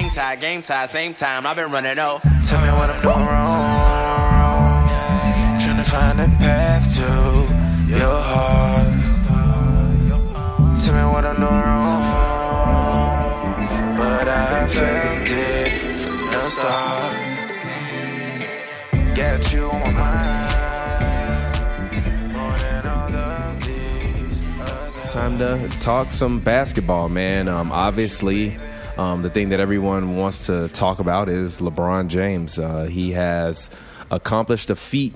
Hang tight, game time, same time. I've been running off. Tell me what I'm doing wrong. Trying to find a path to your heart. Tell me what I'm doing wrong. But I felt it from the start. Get you on my mind. Time to talk some basketball, man. Um, obviously, um, the thing that everyone wants to talk about is LeBron James. Uh, he has accomplished a feat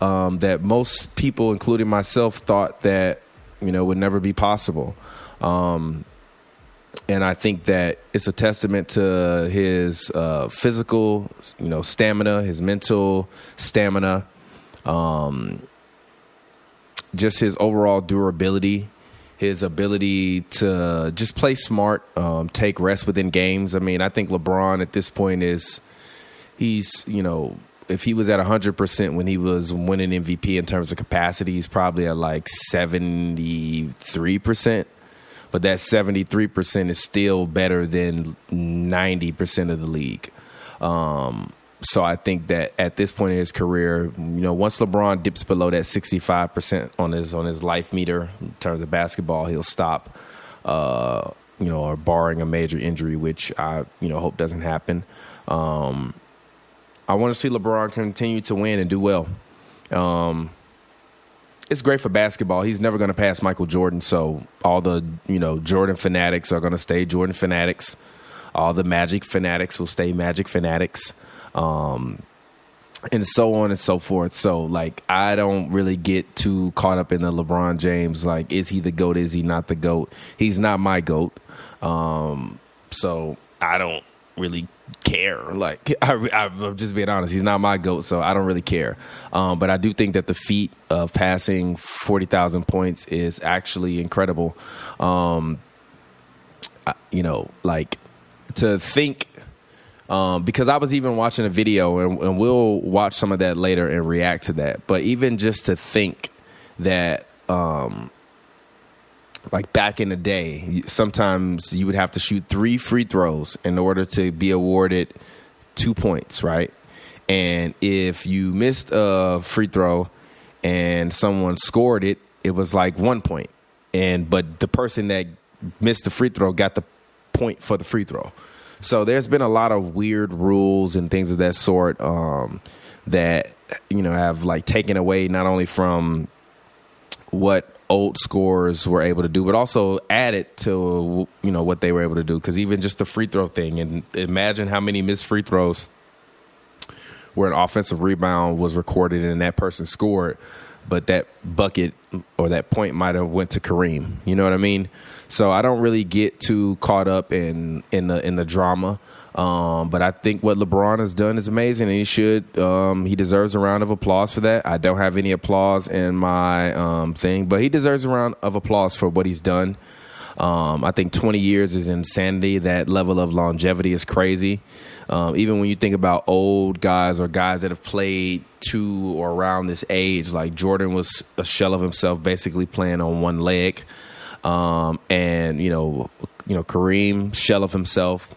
um, that most people, including myself, thought that you know would never be possible. Um, and I think that it's a testament to his uh, physical, you know, stamina, his mental stamina, um, just his overall durability, his ability to just play smart, um, take rest within games. I mean, I think LeBron at this point is he's you know if he was at 100% when he was winning MVP in terms of capacity, he's probably at like 73%. But that 73% is still better than 90% of the league. Um, so I think that at this point in his career, you know, once LeBron dips below that 65% on his on his life meter in terms of basketball, he'll stop. Uh, you know, or barring a major injury, which I you know hope doesn't happen. Um, I want to see LeBron continue to win and do well. Um, it's great for basketball. He's never going to pass Michael Jordan, so all the you know Jordan fanatics are going to stay Jordan fanatics. All the Magic fanatics will stay Magic fanatics, um, and so on and so forth. So like, I don't really get too caught up in the LeBron James. Like, is he the goat? Is he not the goat? He's not my goat. Um, so I don't really care. Like I, am just being honest, he's not my goat, so I don't really care. Um, but I do think that the feat of passing forty thousand points is actually incredible. Um, I- you know, like to think. Um, because I was even watching a video, and, and we'll watch some of that later and react to that. But even just to think that um, like back in the day, sometimes you would have to shoot three free throws in order to be awarded two points, right? And if you missed a free throw and someone scored it, it was like one point. And but the person that missed the free throw got the point for the free throw. So there's been a lot of weird rules and things of that sort um, that you know have like taken away not only from what old scores were able to do, but also added to you know what they were able to do. Because even just the free throw thing, and imagine how many missed free throws where an offensive rebound was recorded and that person scored, but that bucket or that point might have went to Kareem. You know what I mean? So I don't really get too caught up in in the in the drama. Um, but I think what LeBron has done is amazing, and he should. Um, he deserves a round of applause for that. I don't have any applause in my um, thing, but he deserves a round of applause for what he's done. Um, I think 20 years is insanity. That level of longevity is crazy. Um, even when you think about old guys or guys that have played to or around this age, like Jordan was a shell of himself, basically playing on one leg, um, and you know, you know Kareem, shell of himself.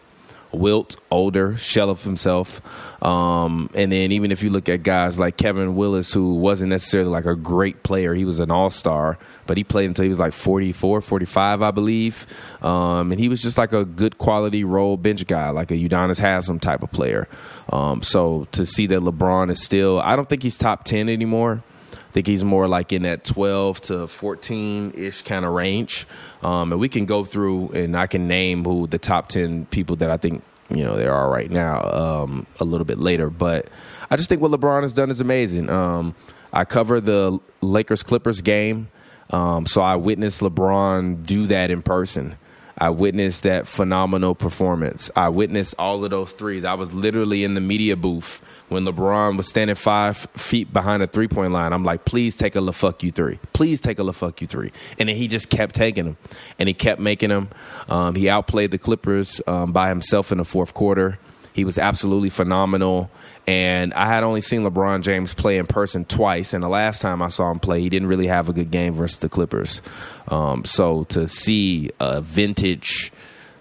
Wilt, older, shell of himself. Um, and then even if you look at guys like Kevin Willis, who wasn't necessarily like a great player, he was an all star, but he played until he was like 44, 45, I believe. Um, and he was just like a good quality role bench guy, like a Udonis Haslem type of player. Um, so to see that LeBron is still, I don't think he's top 10 anymore. I think he's more like in that 12 to 14 ish kind of range. Um, and we can go through and I can name who the top 10 people that I think, you know, there are right now um, a little bit later. But I just think what LeBron has done is amazing. Um, I cover the Lakers Clippers game. Um, so I witnessed LeBron do that in person. I witnessed that phenomenal performance. I witnessed all of those threes. I was literally in the media booth when LeBron was standing five feet behind the three point line. I'm like, please take a LaFuck you three. Please take a LaFuck you three. And then he just kept taking them and he kept making them. Um, he outplayed the Clippers um, by himself in the fourth quarter. He was absolutely phenomenal. And I had only seen LeBron James play in person twice. And the last time I saw him play, he didn't really have a good game versus the Clippers. Um, so to see a vintage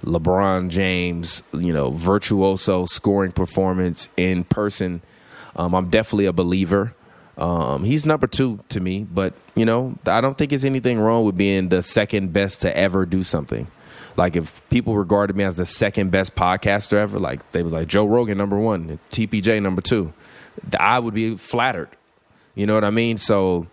LeBron James, you know, virtuoso scoring performance in person. Um, I'm definitely a believer. Um, he's number two to me, but you know, I don't think there's anything wrong with being the second best to ever do something. Like if people regarded me as the second best podcaster ever, like they was like Joe Rogan number one, TPJ number two, I would be flattered. You know what I mean? So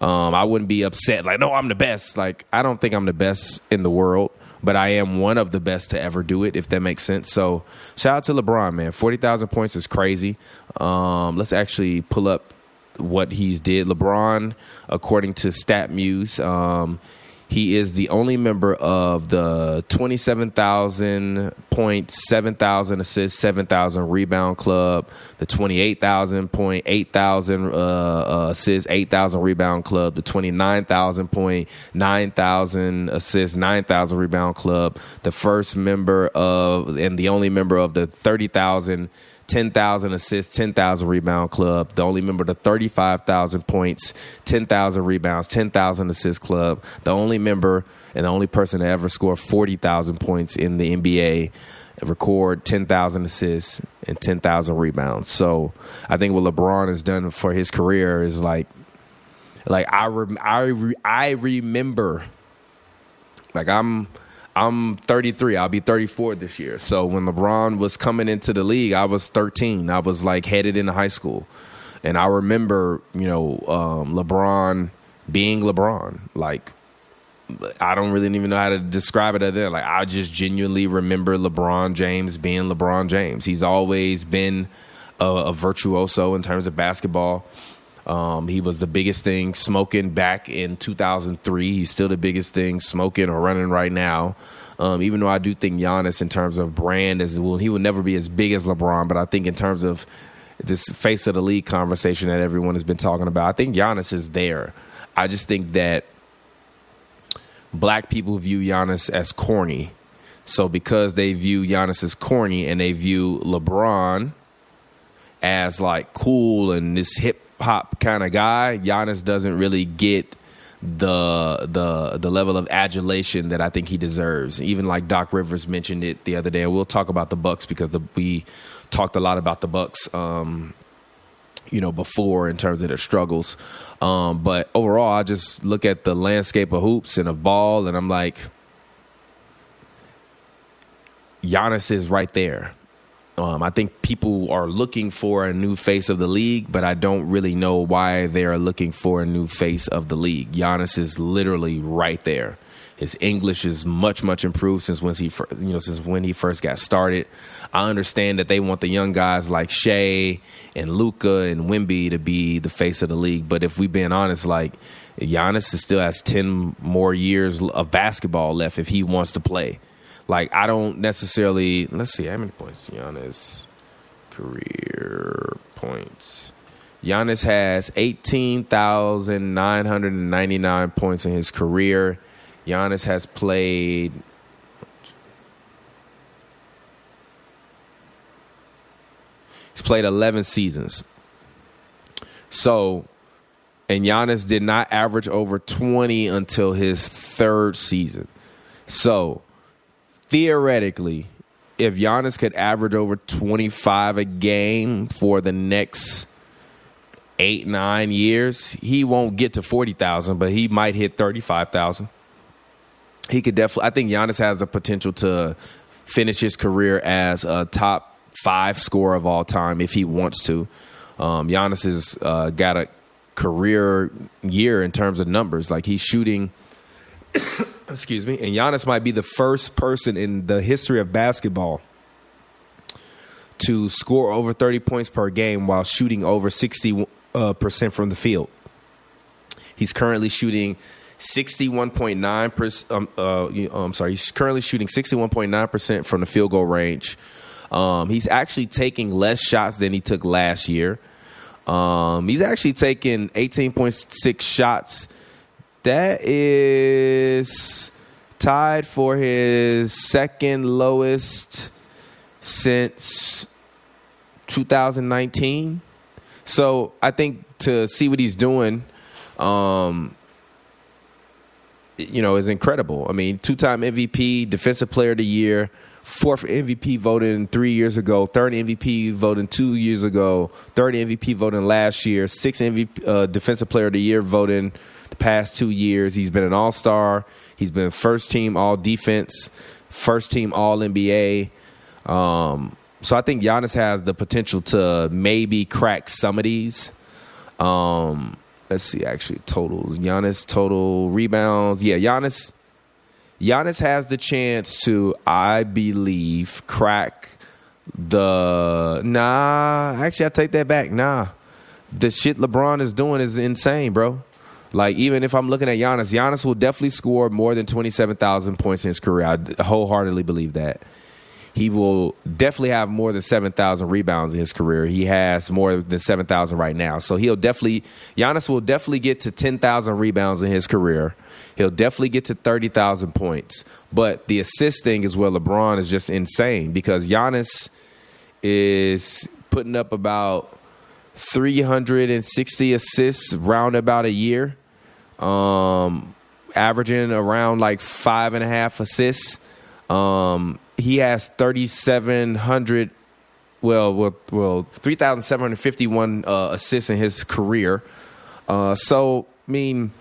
um, I wouldn't be upset. Like, no, I'm the best. Like, I don't think I'm the best in the world, but I am one of the best to ever do it, if that makes sense. So shout out to LeBron, man. Forty thousand points is crazy. Um, let's actually pull up what he's did. LeBron, according to StatMuse, um, he is the only member of the 27,000 points, 7,000 assists, 7,000 rebound club, the 28,000 point, 8,000 uh, uh, assists, 8,000 rebound club, the 29,000 point, 9,000 assists, 9,000 rebound club, the first member of, and the only member of the 30,000 10,000 assists, 10,000 rebound club. The only member the 35,000 points, 10,000 rebounds, 10,000 assist club. The only member and the only person to ever score 40,000 points in the NBA, record 10,000 assists and 10,000 rebounds. So I think what LeBron has done for his career is like, like I, re- I, re- I remember, like I'm, I'm 33. I'll be 34 this year. So when LeBron was coming into the league, I was 13. I was like headed into high school. And I remember, you know, um, LeBron being LeBron. Like, I don't really even know how to describe it other like I just genuinely remember LeBron James being LeBron James. He's always been a, a virtuoso in terms of basketball. Um, he was the biggest thing smoking back in 2003. He's still the biggest thing smoking or running right now. Um, even though I do think Giannis, in terms of brand, as well, he will never be as big as LeBron. But I think in terms of this face of the league conversation that everyone has been talking about, I think Giannis is there. I just think that black people view Giannis as corny. So because they view Giannis as corny and they view LeBron as like cool and this hip hop kind of guy, Giannis doesn't really get the the the level of adulation that I think he deserves. Even like Doc Rivers mentioned it the other day, and we'll talk about the Bucks because the, we talked a lot about the Bucks, um, you know, before in terms of their struggles. Um, but overall, I just look at the landscape of hoops and of ball, and I'm like, Giannis is right there. Um, I think people are looking for a new face of the league, but I don't really know why they are looking for a new face of the league. Giannis is literally right there. His English is much, much improved since when he, you know, since when he first got started. I understand that they want the young guys like Shai and Luka and Wemby to be the face of the league, but if we've been honest, like Giannis still has ten more years of basketball left if he wants to play. Like I don't necessarily. Let's see how many points Giannis career points. Giannis has eighteen thousand nine hundred and ninety nine points in his career. Giannis has played. He's played eleven seasons. So, and Giannis did not average over twenty until his third season. So theoretically, if Giannis could average over 25 a game for the next eight, nine years, he won't get to 40,000, but he might hit 35,000. He could definitely, I think Giannis has the potential to finish his career as a top five scorer of all time if he wants to. Um, Giannis has uh, got a career year in terms of numbers. Like he's shooting excuse me, and Giannis might be the first person in the history of basketball to score over 30 points per game while shooting over 60 uh, percent from the field. He's currently shooting 61.9 percent. Um, uh, I'm sorry, he's currently shooting 61.9 percent from the field goal range. Um, he's actually taking less shots than he took last year. Um, he's actually taking 18.6 shots that is tied for his second lowest since 2019. So I think to see what he's doing, um, you know, is incredible. I mean, two time MVP, Defensive Player of the Year, fourth MVP voting three years ago, third MVP voting two years ago, third MVP voting last year, sixth MVP uh, Defensive Player of the Year voting past two years. He's been an All Star. He's been first team All Defense, first team All NBA. Um, so I think Giannis has the potential to maybe crack some of these. Um, let's see, actually, totals. Giannis total rebounds. Yeah, Giannis. Giannis has the chance to, I believe, crack the. Nah, actually, I take that back. Nah, the shit LeBron is doing is insane, bro. Like even if I'm looking at Giannis, Giannis will definitely score more than 27,000 points in his career. I wholeheartedly believe that. He will definitely have more than 7,000 rebounds in his career. He has more than 7,000 right now. So he'll definitely, Giannis will definitely get to 10,000 rebounds in his career. He'll definitely get to 30,000 points. But the assist thing is where LeBron is just insane because Giannis is putting up about 360 assists round about a year, um, averaging around like five and a half assists. Um, he has 3,700, well, well, well 3,751 uh, assists in his career. Uh, so, I mean,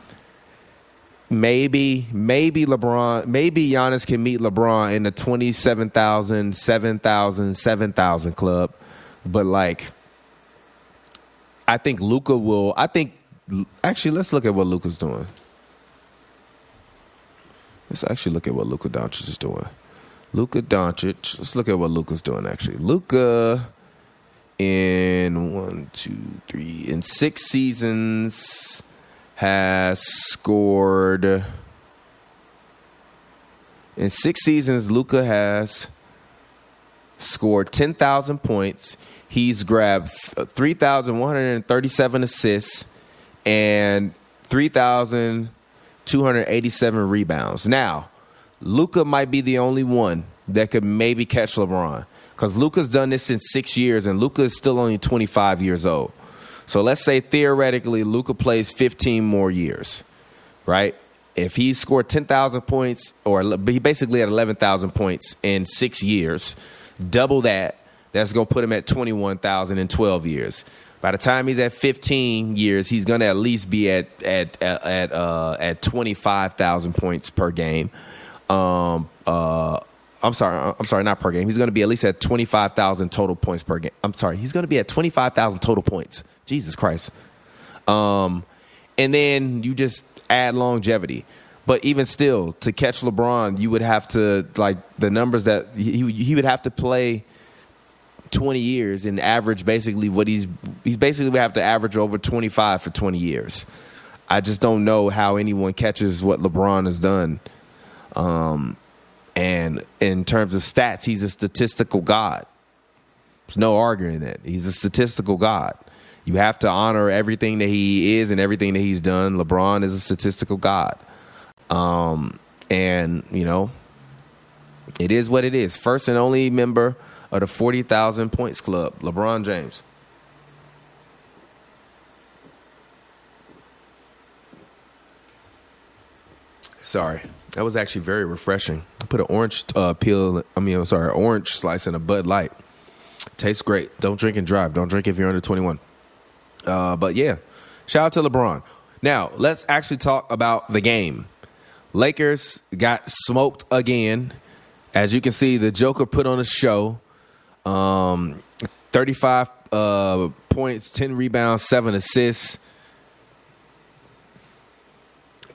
maybe, maybe LeBron, maybe Giannis can meet LeBron in the 27,000, 7,000, 7,000 club. But like, I think Luka will. I think actually, let's look at what Luka's doing. Let's actually look at what Luka Doncic is doing. Luka Doncic. Let's look at what Luka's doing. Actually, Luka in one, two, three, in six seasons has scored. In six seasons, Luka has scored ten thousand points. He's grabbed 3,137 assists and 3,287 rebounds. Now, Luka might be the only one that could maybe catch LeBron because Luka's done this in six years and Luka is still only 25 years old. So let's say theoretically Luka plays 15 more years, right? If he scored 10,000 points or he basically had 11,000 points in six years, double that that's going to put him at 21,000 in 12 years. By the time he's at 15 years, he's going to at least be at at at at, uh, at 25,000 points per game. Um, uh, I'm sorry, I'm sorry, not per game. He's going to be at least at 25,000 total points per game. I'm sorry, he's going to be at 25,000 total points. Jesus Christ. Um, and then you just add longevity. But even still, to catch LeBron, you would have to like the numbers that he he would have to play 20 years and average basically what he's he's basically we have to average over 25 for 20 years. I just don't know how anyone catches what LeBron has done. Um, and in terms of stats, he's a statistical god. There's no arguing that. He's a statistical god. You have to honor everything that he is and everything that he's done. LeBron is a statistical god. Um, and, you know, it is what it is. First and only member of the 40,000 points club, LeBron James. Sorry, that was actually very refreshing. I put an orange uh, peel, I mean, I'm sorry, orange slice in a Bud Light. Tastes great. Don't drink and drive. Don't drink if you're under 21. Uh, but yeah, shout out to LeBron. Now, let's actually talk about the game. Lakers got smoked again. As you can see, the Joker put on a show. Um, 35 uh, points, 10 rebounds, 7 assists.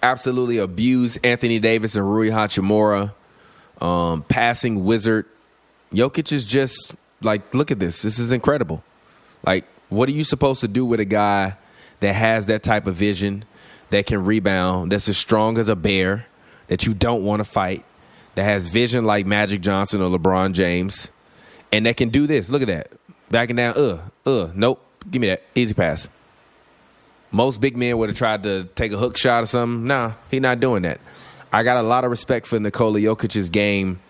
Absolutely abused Anthony Davis and Rui Hachimura. Um, passing wizard. Jokic is just like, look at this. This is incredible. Like, what are you supposed to do with a guy that has that type of vision, that can rebound, that's as strong as a bear, that you don't want to fight, that has vision like Magic Johnson or LeBron James? And that can do this. Look at that. Backing down. Uh, uh, nope. Give me that. Easy pass. Most big men would have tried to take a hook shot or something. Nah, he not doing that. I got a lot of respect for Nikola Jokic's game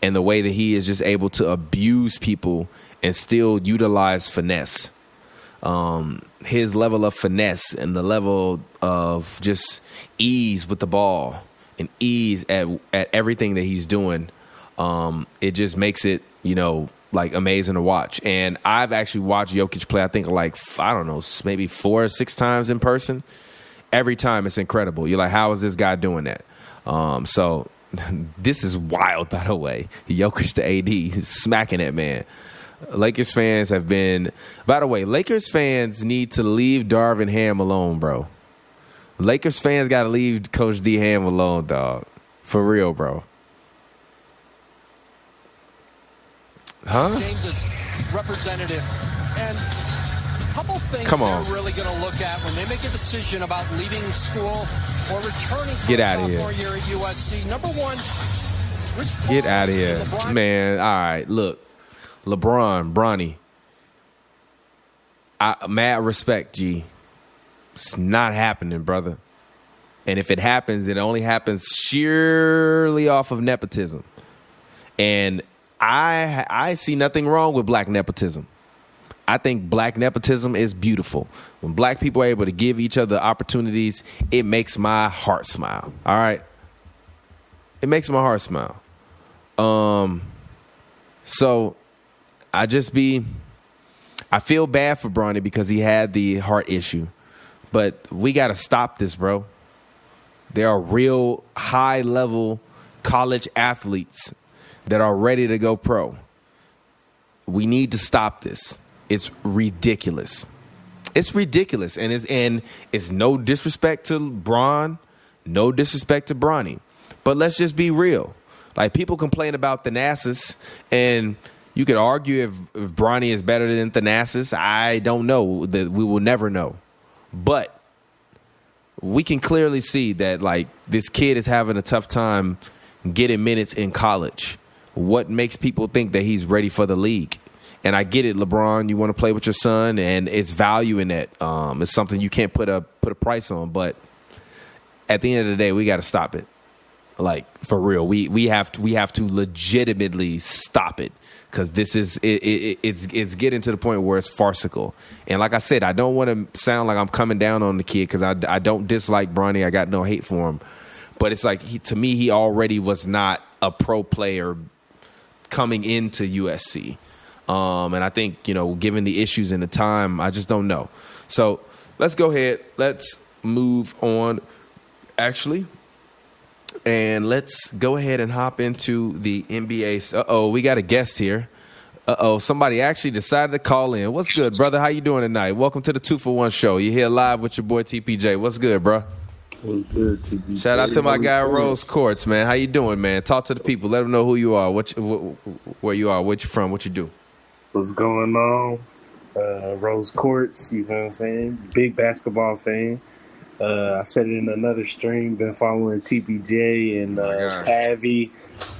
and the way that he is just able to abuse people and still utilize finesse. Um, his level of finesse and the level of just ease with the ball and ease at at everything that he's doing, um, it just makes it you know like amazing to watch. And I've actually watched Jokic play. I think like I don't know, maybe four or six times in person. Every time it's incredible. You're like, how is this guy doing that? Um, so this is wild, by the way. Jokic to AD smacking that man. Lakers fans have been. By the way, Lakers fans need to leave Darvin Ham alone, bro. Lakers fans got to leave Coach D Ham alone, dog. For real, bro. Huh? James's representative. And couple things Come on. they're really going to look at when they make a decision about leaving school or returning Get a outta here. year at USC. Number one, Get out of here, LeBron man. All right, look, LeBron, Bronny. I, mad respect, G. It's not happening, brother. And if it happens, it only happens sheerly off of nepotism. And I I see nothing wrong with black nepotism. I think black nepotism is beautiful. When black people are able to give each other opportunities, it makes my heart smile. All right. It makes my heart smile. Um so I just be I feel bad for Bronny because he had the heart issue. But we got to stop this, bro. There are real high level college athletes that are ready to go pro. We need to stop this. It's ridiculous. It's ridiculous, and it's and it's no disrespect to Braun, no disrespect to Bronny, but let's just be real. Like people complain about Thanasis, and you could argue if, if Bronny is better than Thanasis. I don't know. That we will never know, but we can clearly see that like this kid is having a tough time getting minutes in college. What makes people think that he's ready for the league? And I get it, LeBron. You want to play with your son, and it's value in that. Um, it's something you can't put a put a price on. But at the end of the day, we got to stop it. Like for real, we we have to we have to legitimately stop it because this is it, it, it's it's getting to the point where it's farcical. And like I said, I don't want to sound like I'm coming down on the kid because I I don't dislike Bronny. I got no hate for him, but it's like he, to me he already was not a pro player coming into USC. Um, and I think, you know, given the issues and the time, I just don't know. So let's go ahead. Let's move on, actually. And let's go ahead and hop into the NBA. Uh oh, we got a guest here. Uh oh, somebody actually decided to call in. What's good, brother? How you doing tonight? Welcome to the Two for One Show. You here live with your boy TPJ. What's good, bro? What's good, TB? Shout out to my guy Rose Quartz, man. How you doing, man? Talk to the people. Let them know who you are, what, you, wh- where you are, what you from, what you do. What's going on? Uh, Rose Quartz, you know what I'm saying? Big basketball fan. Uh, I said it in another stream. Been following TPJ and uh, God. Tavi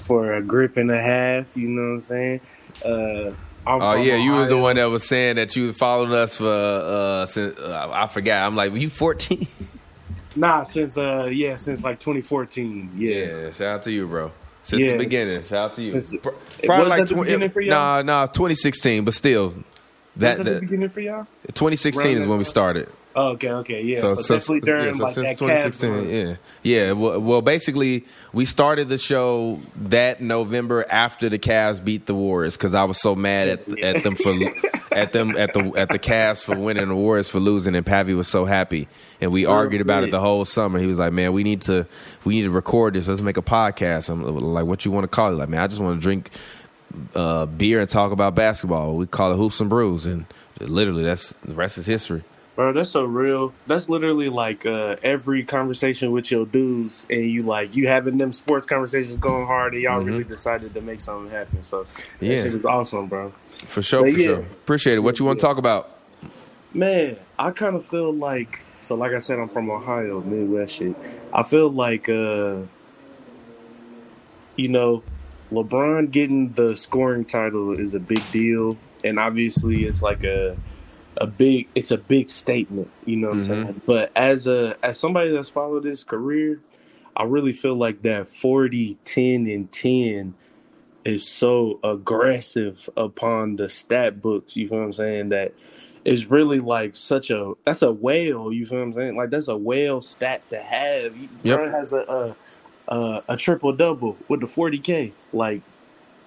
for a grip and a half. You know what I'm saying? Uh, I'm Oh yeah, you was the one that was saying that you followed us for. Uh, since, uh, I forgot. I'm like, were you 14? Nah, since uh, yeah, since like 2014. Yeah. Yeah, shout out to you, bro. Since Yeah. the beginning, shout out to you. Since the- Pr- Was that the beginning for y'all? Nah, nah, 2016, but still, that, that the beginning for y'all? 2016 Around is when we started. Oh, okay, okay, yeah. So, definitely during yeah, so like since that Cavs run. Yeah, yeah. Well, well, basically, we started the show that November after the Cavs beat the Warriors because I was so mad at at them for at them at the at the Cavs for winning the Warriors for losing, and Pavi was so happy, and we argued about it the whole summer. He was like, "Man, we need to we need to record this. Let's make a podcast." I'm like, "What you want to call it?" Like, man, I just want to drink uh, beer and talk about basketball. We call it hoops and brews, and literally, that's the rest is history. Bro, that's so real. That's literally like uh, every conversation with your dudes, and you like you having them sports conversations going hard, and y'all really decided to make something happen. So that Mm-hmm. Yeah. shit is awesome, bro. For sure, But for yeah. sure. Appreciate it. What you want to talk about? Man, I kind of feel like so. Like I said, I'm from Ohio, Midwest shit. I feel like uh, you know, LeBron getting the scoring title is a big deal, and obviously it's like a a big it's a big statement. You know what I'm saying? But as a as somebody that's followed his career, I really feel like that 40, 10, and 10 is so aggressive upon the stat books, you feel what I'm saying? That is really like such a that's a whale, you feel what I'm saying? Like that's a whale stat to have. Yep. Brown has a, a uh, a triple double with the 40k. Like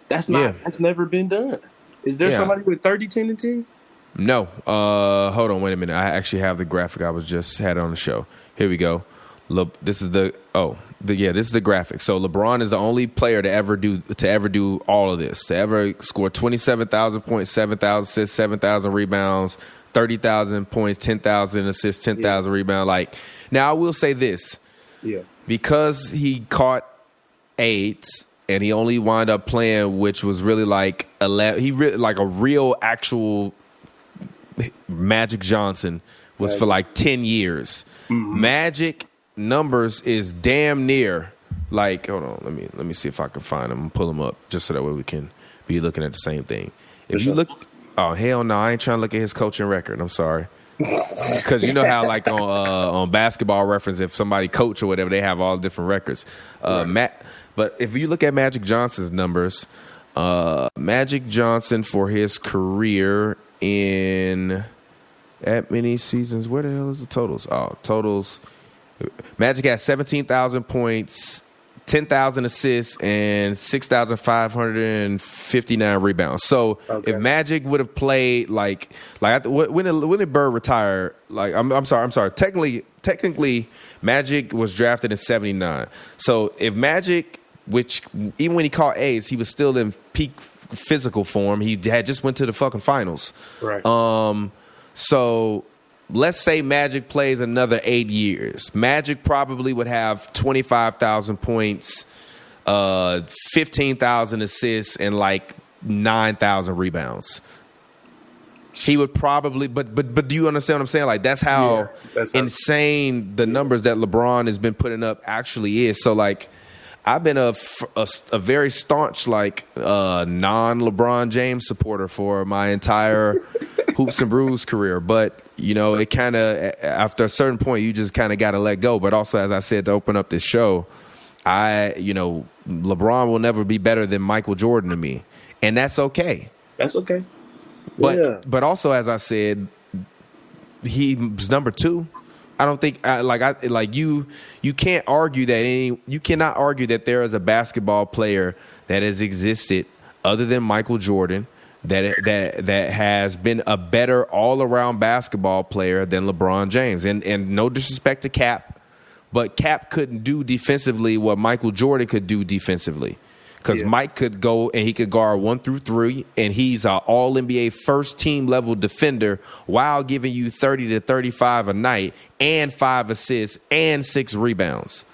that's not Yeah. that's never been done. Is there Yeah. somebody with 30, 10, and 10? No. Uh, hold on. Wait a minute. I actually have the graphic. I was just had on the show. Here we go. Le- this is the oh the yeah this is the graphic. So LeBron is the only player to ever do to ever do all of this to ever score twenty seven thousand points, seven thousand assists, seven thousand rebounds, thirty thousand points, ten thousand assists, ten thousand rebounds. Like now, I will say this Yeah. because he caught AIDS and he only wound up playing, which was really like ele- he really like a real actual Magic Johnson was for like ten years. Magic numbers is damn near like hold on let me let me see if I can find them and pull them up just so that way we can be looking at the same thing. If you look, oh hell no, I ain't trying to look at his coaching record. I'm sorry. Because you know how, like on uh, on Basketball Reference, if somebody coach or whatever, they have all different records. Uh, Matt, but if you look at Magic Johnson's numbers, uh, Magic Johnson for his career in that many seasons, where the hell is the totals? Oh, totals. Magic has seventeen thousand points, ten thousand assists, and six thousand five hundred and fifty nine rebounds. So Okay. if Magic would have played like like when did, when did Bird retire? Like I'm I'm sorry I'm sorry. Technically technically Magic was drafted in seventy nine. So if Magic, which even when he caught AIDS, he was still in peak physical form. He had just went to the fucking finals. Right. Um, so let's say Magic plays another eight years. Magic probably would have 25,000 points, uh, 15,000 assists, and like 9,000 rebounds. He would probably, but but but do you understand what I'm saying? Like that's how Yeah, that's how- insane the numbers that LeBron has been putting up actually is. So like, I've been a a very staunch like uh, non LeBron James supporter for my entire hoops and brews career, but you know it kind of after a certain point you just kind of got to let go. But also, as I said to open up this show, I you know LeBron will never be better than Michael Jordan to me, and that's okay. That's okay. But Yeah. but also as I said, he's number two. I don't think I, like I like you. You can't argue that any. You cannot argue that there is a basketball player that has existed other than Michael Jordan that that that has been a better all around basketball player than LeBron James. And and no disrespect to Cap, but Cap couldn't do defensively what Michael Jordan could do defensively. Because Yeah. Mike could go and he could guard one through three, and he's an all NBA first team level defender while giving you 30 to 35 a night and five assists and six rebounds.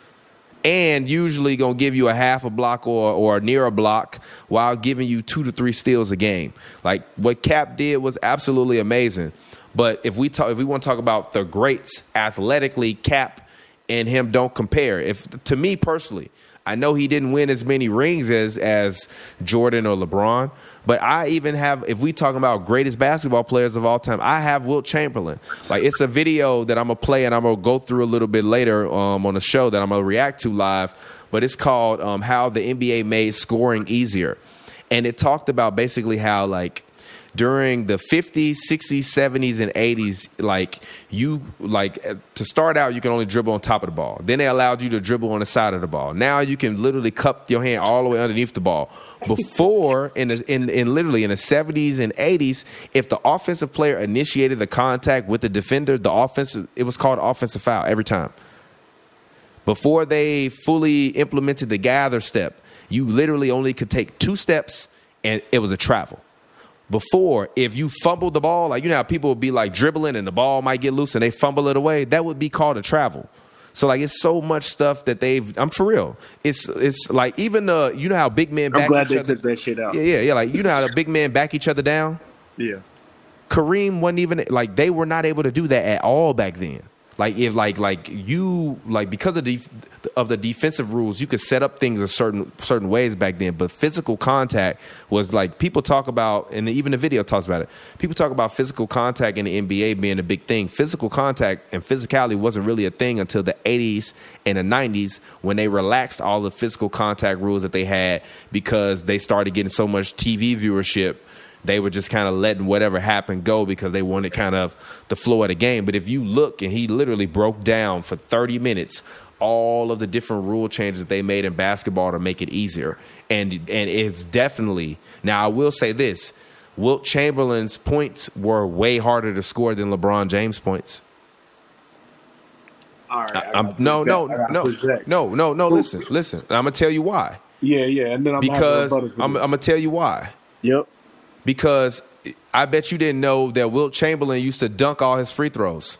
And usually gonna give you a half a block or or near a block while giving you two to three steals a game. Like what Cap did was absolutely amazing. But if we talk if we want to talk about the greats athletically, Cap and him don't compare. If to me personally, I know he didn't win as many rings as as Jordan or LeBron, but I even have if we talking about greatest basketball players of all time, I have Wilt Chamberlain. Like it's a video that I'm gonna play and I'm gonna go through a little bit later um, on the show that I'm gonna react to live, but it's called um, "How the NBA Made Scoring Easier," and it talked about basically how like during the 50s 60s 70s and 80s like you like uh, to start out you can only dribble on top of the ball. Then they allowed you to dribble on the side of the ball. Now you can literally cup your hand all the way underneath the ball. Before in, the, in in literally in the 70s and 80s if the offensive player initiated the contact with the defender the offensive it was called offensive foul every time. Before they fully implemented the gather step, you literally only could take two steps and it was a travel. Before, if you fumbled the ball, like you know how people would be like dribbling and the ball might get loose and they fumble it away, that would be called a travel. So like it's so much stuff that they've I'm for real. It's it's like even the you know how big men I'm glad each they other. took that shit out. Yeah, yeah, yeah. Like you know how the big men back each other down? Yeah. Kareem wasn't even like they were not able to do that at all back then. Like if like like you like because of the of the defensive rules, you could set up things a certain certain ways back then. But physical contact was like people talk about, and even the video talks about it. People talk about physical contact in the NBA being a big thing. Physical contact and physicality wasn't really a thing until the 80s and the 90s when they relaxed all the physical contact rules that they had because they started getting so much TV viewership they were just kind of letting whatever happened go because they wanted kind of the flow of the game. But if you look, and he literally broke down for 30 minutes all of the different rule changes that they made in basketball to make it easier. And and it's definitely now I will say this. Wilt Chamberlain's points were way harder to score than LeBron James points. All right. I no, no, gotta no, no, no, no. Listen, listen. I'm gonna tell you why. Yeah, yeah, and then I'm Because I'm, I'm gonna tell you why. Yep. Because I bet you didn't know that Wilt Chamberlain used to dunk all his free throws.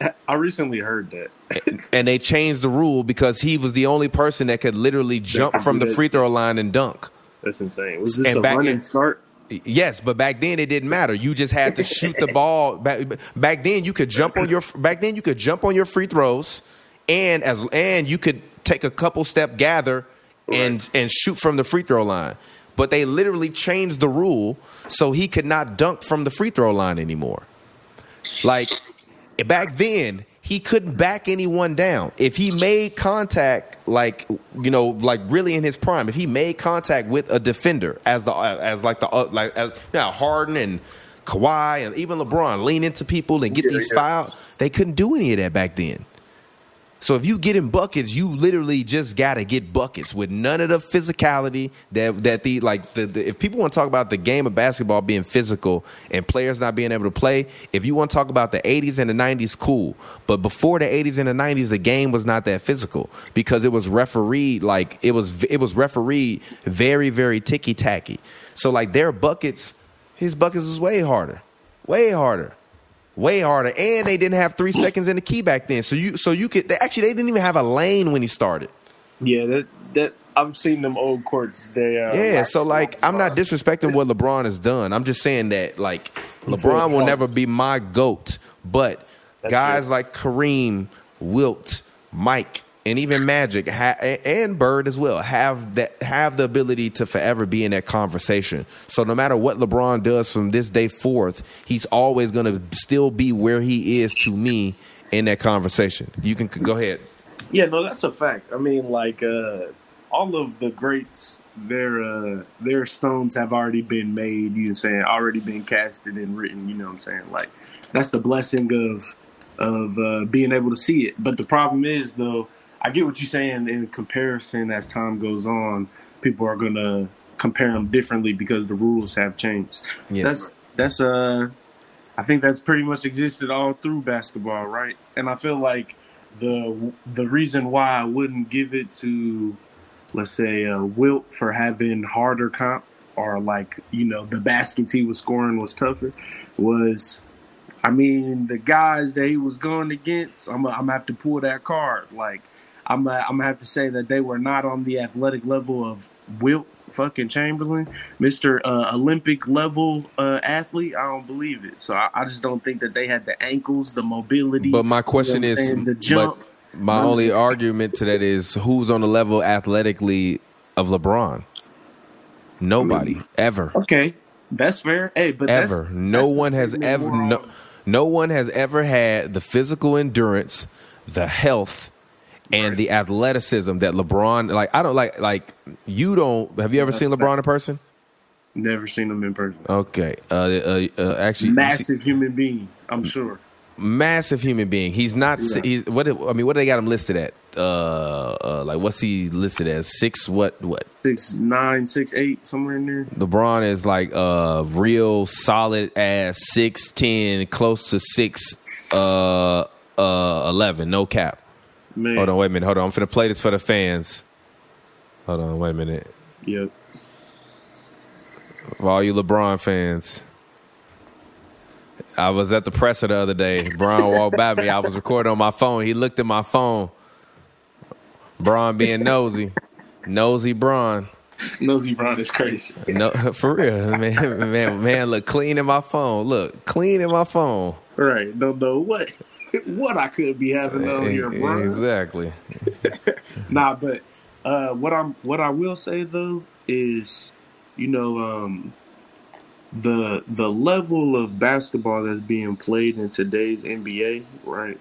I recently heard that. and they changed the rule because he was the only person that could literally jump from the free throw line and dunk. That's insane. Was this And a running in- start? Yes, but back then it didn't matter. You just had to shoot the ball. Back, back then you could jump on your back then you could jump on your free throws, and as and you could take a couple step gather and and shoot from the free throw line. But they literally changed the rule so he could not dunk from the free throw line anymore. Like back then, he couldn't back anyone down. If he made contact, like you know, like really in his prime, if he made contact with a defender, as the as like the uh, like as now Harden and Kawhi and even LeBron lean into people and get Yeah, these yeah. foul, they couldn't do any of that back then. So if you get in buckets, you literally just gotta get buckets with none of the physicality that that the like the, the if people want to talk about the game of basketball being physical and players not being able to play, if you want to talk about the 80s and the 90s, cool. But before the 80s and the 90s, the game was not that physical because it was refereed like it was it was refereed very very ticky tacky. So like their buckets, his buckets was way harder, way harder way harder and they didn't have three seconds in the key back then. So you so you could they, actually they didn't even have a lane when he started. Yeah, that that I've seen them old courts. They uh, yeah so like i'm not disrespecting what lebron has done. I'm just saying that like lebron will never be my goat but guys it. like kareem wilt mike and even magic ha- and bird as well have that have the ability to forever be in that conversation so no matter what lebron does from this day forth he's always going to still be where he is to me in that conversation you can go ahead Yeah, no, that's a fact. I mean, like uh, all of the greats, their uh, their stones have already been made. You know, what I'm saying already been casted and written. You know, what I'm saying like that's the blessing of of uh, being able to see it. But the problem is, though, I get what you're saying. In comparison, as time goes on, people are gonna compare them differently because the rules have changed. Yeah. That's that's uh, I think that's pretty much existed all through basketball, right? And I feel like the the reason why I wouldn't give it to, let's say, uh, Wilt for having harder comp or like you know the baskets he was scoring was tougher, was, I mean the guys that he was going against. I'm I'm gonna have to pull that card. Like I'm gonna- I'm gonna have to say that they were not on the athletic level of Wilt fucking Chamberlain, Mister uh, Olympic level uh, athlete. I don't believe it. So I, I just don't think that they had the ankles, the mobility. But my you know question is, the but jump. my only argument to that is who's on the level athletically of LeBron? Nobody ever, Okay, that's fair. Hey, but ever. that's, no that's one has ever. No, no one has ever had the physical endurance, the health, and Right. the athleticism that LeBron. Like I don't like. Like you don't. Have you ever That's seen. LeBron in person? Never seen him in person. Okay. Uh, uh, uh actually, you see- Massive human being, I'm sure. massive human being. He's not. Yeah. He's what? I mean, what do they got him listed at? Uh, uh, like what's he listed as? Six? What? What? Six nine, six eight, somewhere in there. LeBron is like a real solid ass six ten, close to six uh uh eleven. No cap. Man, Hold on, wait a minute. Hold on. I'm finna play this for the fans. Hold on, wait a minute. Yep. For all you LeBron fans. I was at the presser the other day. Braun walked by me. I was recording on my phone. He looked at my phone. Braun being nosy. Nosy Braun. Nosy Brown is crazy. No, for real, man, man, man. Look clean in my phone. Look clean in my phone. Right. Don't know what what I could be having on here, bro. Exactly. Nah, but uh, what I'm what I will say though is, you know, um, the the level of basketball that's being played in today's NBA, right?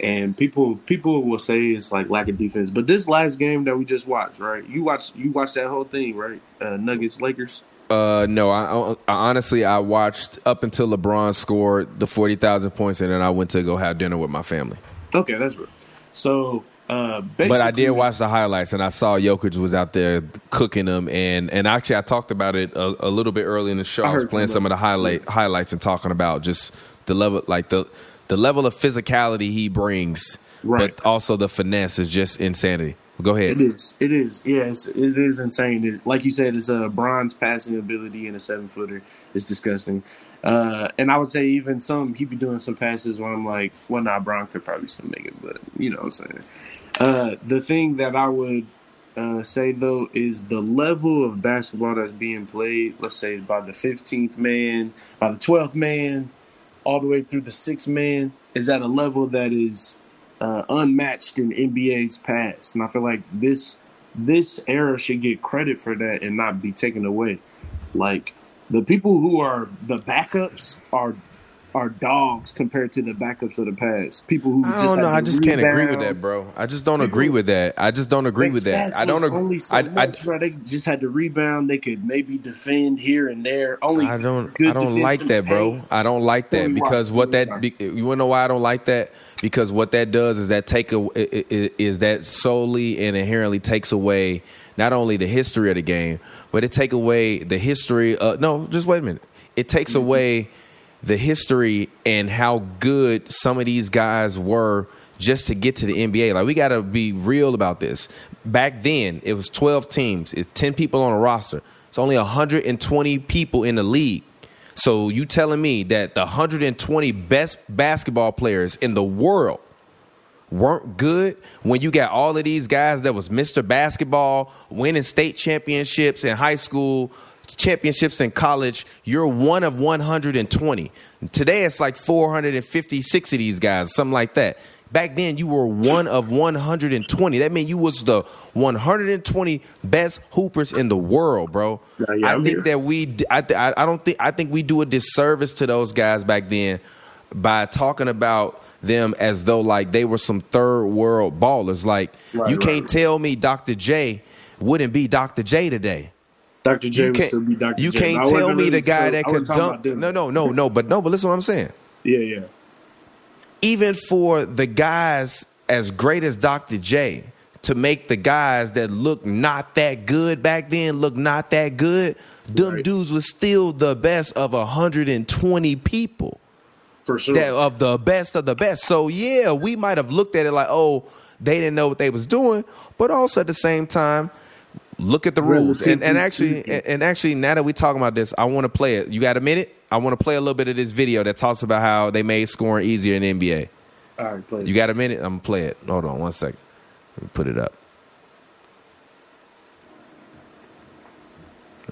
And people people will say it's like lack of defense, but this last game that we just watched, right? You watch you watched that whole thing, right? Uh, Nuggets Lakers. Uh, no, I, I honestly I watched up until LeBron scored the forty thousand points, and then I went to go have dinner with my family. Okay, that's good. So, uh, But I did watch the highlights, and I saw Jokic was out there cooking them, and and actually I talked about it a, a little bit early in the show. I I, was playing some of the highlight highlights and talking about just the level, like the the level of physicality he brings, Right. but also the finesse is just insanity. Go ahead. It is. It is. Yes, it is insane. It, like you said, it's a Bron's passing ability and a seven footer. It's disgusting. Uh, and I would say even some he'd be doing some passes where I'm like, well, nah, Bron could probably still make it, but you know what I'm saying. Uh, the thing that I would uh, say though is the level of basketball that's being played. Let's say by the 15th man, by the 12th man, all the way through the sixth man is at a level that is uh, unmatched in NBA's past, and I feel like this this era should get credit for that and not be taken away. Like the people who are the backups are are dogs compared to the backups of the past. People who I just don't know. I just can't agree with that, bro. I just don't agree with that. I just don't agree with that. I don't agree. So I, I, much, bro. They just had to rebound. They could maybe defend here and there. Only I don't. I don't like that, bro. I don't like that because what that be, you wanna know why I don't like that? Because what that does is that take a, is that solely and inherently takes away not only the history of the game, but it take away the history. Of, no, just wait a minute. It takes Mm-hmm. away the history and how good some of these guys were just to get to the NBA. Like we got to be real about this. Back then, it was 12 teams. It's 10 people on a roster. It's only 120 people in the league. So you telling me that the 120 best basketball players in the world weren't good when you got all of these guys that was Mr. Basketball, winning state championships in high school, championships in college. You're one of 120. Today it's like 456 of these guys, something like that. Back then you were one of 120. That meant you was the 120 best hoopers in the world, bro. Yeah, yeah, I I'm think here. that we I, th- I don't think I think we do a disservice to those guys back then by talking about them as though like they were some third world ballers. Like Right, you can't tell me Dr. J wouldn't be Dr. J today. Dr. J You would still be Dr. you J. You can't tell me really the guy so- that could wasn't talking about dunk. No, no, no, no. But no, but listen what I'm saying. Yeah, yeah. Even for the guys as great as Dr. J to make the guys that look not that good back then look not that good, them Right. dudes was still the best of 120 people. For sure. that of the best of the best. So yeah, we might have looked at it like, oh, they didn't know what they was doing, but also at the same time, look at the rules. And, and actually, and, and actually, now that we're talking about this, I want to play it. You got a minute? I want to play a little bit of this video that talks about how they made scoring easier in the NBA. All right, play. You got a minute? I'm gonna play it. Hold on one second. Let me put it up.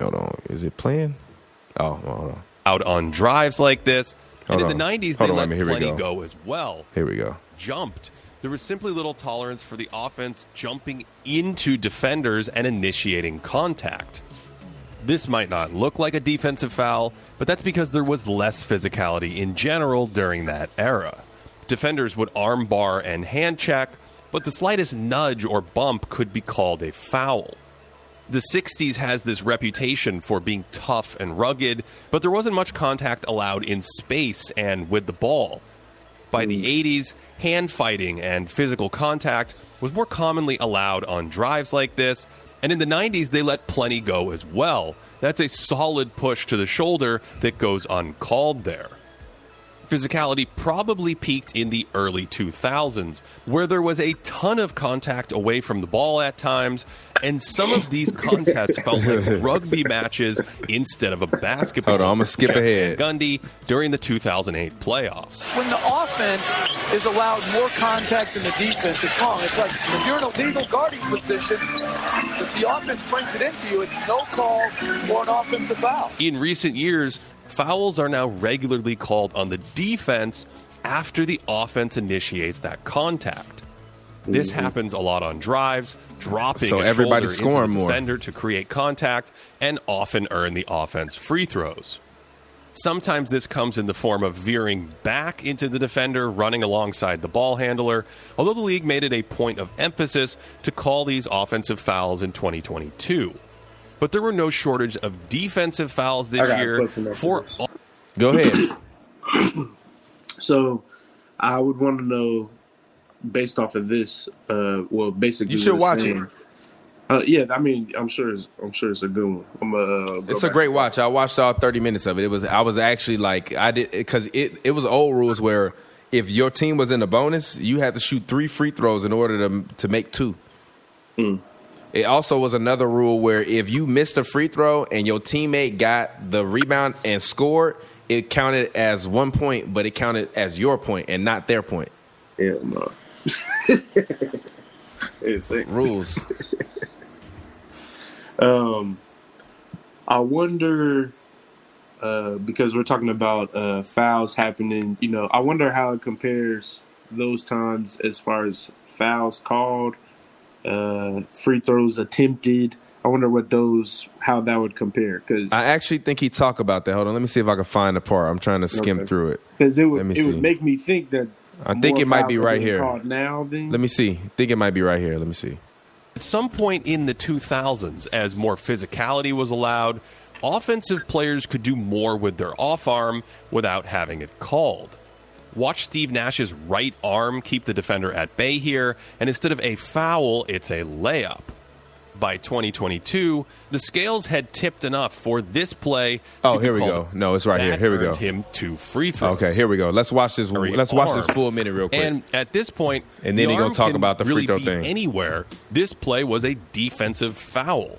Hold on. Is it playing? Oh, hold on. out on drives like this. And Hold in the 90s, Hold they on, let wait a minute. Here we plenty go. go as well. Here we go. Jumped. There was simply little tolerance for the offense jumping into defenders and initiating contact. This might not look like a defensive foul, but that's because there was less physicality in general during that era. Defenders would arm bar and hand check, but the slightest nudge or bump could be called a foul. The 60s has this reputation for being tough and rugged, but there wasn't much contact allowed in space and with the ball. By the hmm. 80s, hand fighting and physical contact was more commonly allowed on drives like this, and in the 90s, they let plenty go as well. That's a solid push to the shoulder that goes uncalled there. Physicality probably peaked in the early 2000s, where there was a ton of contact away from the ball at times, and some of these contests felt like rugby matches instead of a basketball. Hold on, I'm gonna skip ahead. Gundy during the 2008 playoffs. when the offense is allowed more contact than the defense, it's wrong. It's like if you're in a legal guarding position, if the offense brings it into you, it's no call or an offensive foul. In recent years, fouls are now regularly called on the defense after the offense initiates that contact. This happens a lot on drives, dropping So a everybody's shoulder into scoring the more. defender to create contact, and often earn the offense free throws. Sometimes this comes in the form of veering back into the defender, running alongside the ball handler, although the league made it a point of emphasis to call these offensive fouls in 2022. But there were no shortage of defensive fouls this a year for this. Go ahead. So I would want to know based off of this, uh, well, basically, You should watch it. Uh, yeah, I mean, I'm sure it's I'm sure it's a good one. I'm uh, go It's a great watch. I watched all 30 minutes of it. It was I was actually like I did because it it was old rules where if your team was in the bonus, you had to shoot three free throws in order to to make two. It also was another rule where if you missed a free throw and your teammate got the rebound and scored, it counted as one point, but it counted as your point and not their point. Hell no. Rules. um, I wonder uh, because we're talking about uh, fouls happening. You know, I wonder how it compares those times as far as fouls called, uh, free throws attempted. I wonder what those how that would compare because I actually think he talked about that. Hold on, let me see if I can find the part. I'm trying to skim Okay. through it. because it would it see. would make me think that I think it might be right here. now. Then Let me see. I think it might be right here. Let me see. At some point in the 2000s, as more physicality was allowed, offensive players could do more with their off arm without having it called. Watch Steve Nash's right arm keep the defender at bay here, and instead of a foul, it's a layup. By 2022, the scales had tipped enough for this play. to Oh, here we go. No, it's right here. That Here we go. Him two free throws. Okay, here we go. Let's watch this. Very Let's watch this arm. full minute real quick. And at this point, And then the he gonna talk about the free throw thing. Anywhere, this play was a defensive foul.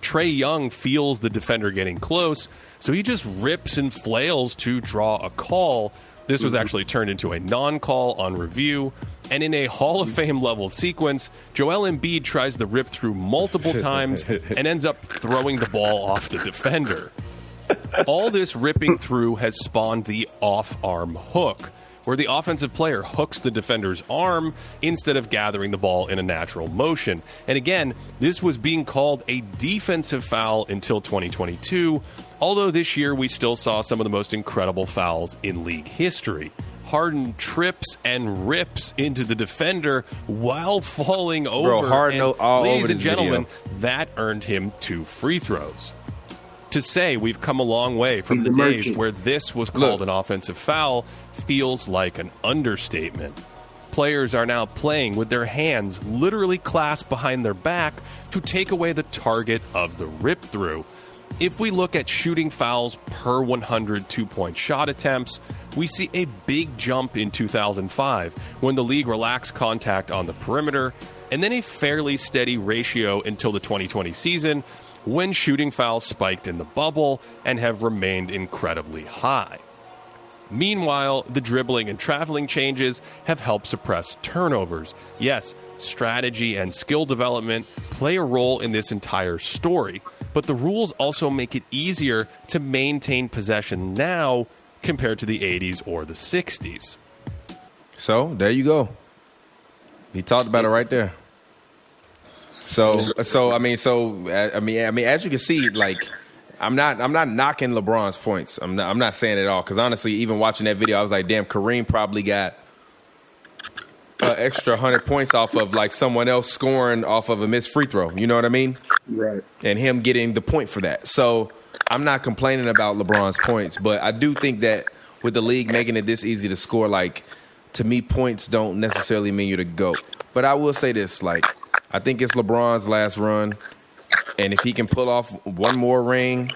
Trae Young feels the defender getting close, so he just rips and flails to draw a call. This was mm-hmm. actually turned into a non-call on review. And in a Hall of Fame level sequence, Joel Embiid tries the rip through multiple times and ends up throwing the ball off the defender. All this ripping through has spawned the off arm hook, where the offensive player hooks the defender's arm instead of gathering the ball in a natural motion. And again, this was being called a defensive foul until 2022, although this year we still saw some of the most incredible fouls in league history. Harden trips and rips into the defender while falling over. Bro, Harden and, all ladies over and gentlemen, video. that earned him two free throws to say we've come a long way from He's the a days merchant. where this was called Look. an offensive foul feels like an understatement. Players are now playing with their hands literally clasped behind their back to take away the target of the rip through. If we look at shooting fouls per 100 two point shot attempts, we see a big jump in 2005 when the league relaxed contact on the perimeter, and then a fairly steady ratio until the 2020 season when shooting fouls spiked in the bubble and have remained incredibly high. Meanwhile, the dribbling and traveling changes have helped suppress turnovers. Yes, strategy and skill development play a role in this entire story, but the rules also make it easier to maintain possession now compared to the 80s or the 60s. So there you go. He talked about it right there. So so I mean so I mean I mean as you can see like I'm not I'm not knocking LeBron's points. I'm not I'm not saying it all because honestly even watching that video I was like damn Kareem probably got an extra hundred points off of like someone else scoring off of a missed free throw. You know what I mean? right. and him getting the point for that. So I'm not complaining about LeBron's points, but I do think that with the league making it this easy to score, like to me, points don't necessarily mean you're the GOAT. But I will say this, like, I think it's LeBron's last run. And if he can pull off one more ring,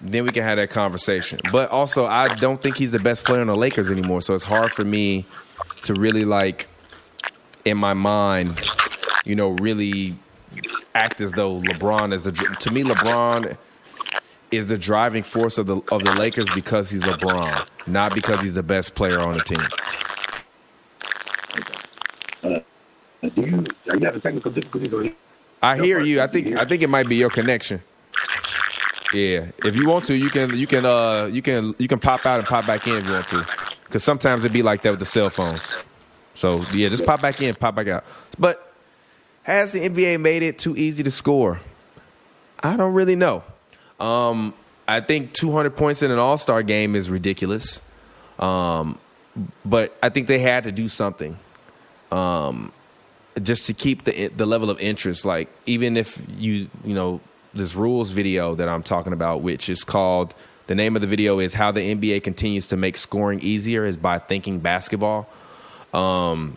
then we can have that conversation. But also, I don't think he's the best player on the Lakers anymore. So it's hard for me to really like in my mind, you know, really act as though LeBron is the to me LeBron is the driving force of the of the Lakers because he's LeBron, not because he's the best player on the team. Do you are you having technical difficulties or I hear you. I think I think it might be your connection. Yeah, if you want to, you can you can uh you can you can pop out and pop back in if you want to, because sometimes it'd be like that with the cell phones. So yeah, just pop back in, pop back out. But has the NBA made it too easy to score? I don't really know. Um, I think 200 points in an All Star game is ridiculous. Um, but I think they had to do something. Um, just to keep the the level of interest. Like even if you you know this rules video that I'm talking about, which is called the name of the video is how the NBA continues to make scoring easier is by thinking basketball. Um,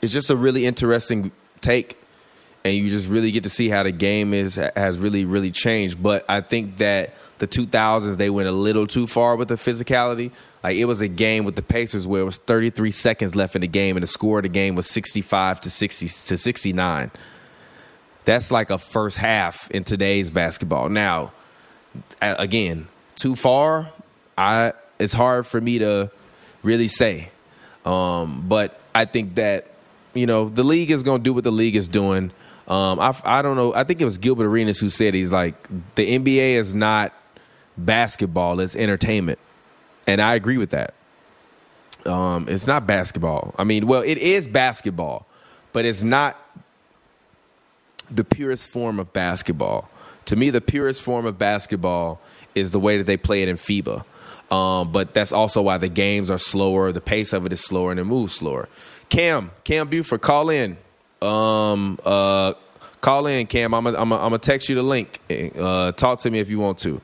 it's just a really interesting take, and you just really get to see how the game is has really really changed. But I think that the 2000s they went a little too far with the physicality. Like it was a game with the Pacers where it was 33 seconds left in the game, and the score of the game was 65 to 60 to 69. That's like a first half in today's basketball. Now, again, too far. I it's hard for me to really say, um, but I think that you know the league is going to do what the league is doing. Um, I I don't know. I think it was Gilbert Arenas who said he's like the NBA is not basketball; it's entertainment, and I agree with that. Um, it's not basketball. I mean, well, it is basketball, but it's not the purest form of basketball. To me, the purest form of basketball is the way that they play it in FIBA. Um, but that's also why the games are slower, the pace of it is slower, and it moves slower. Cam, Cam Buford, call in. Um, uh, call in, Cam. I'm gonna I'm I'm text you the link. Uh, talk to me if you want to.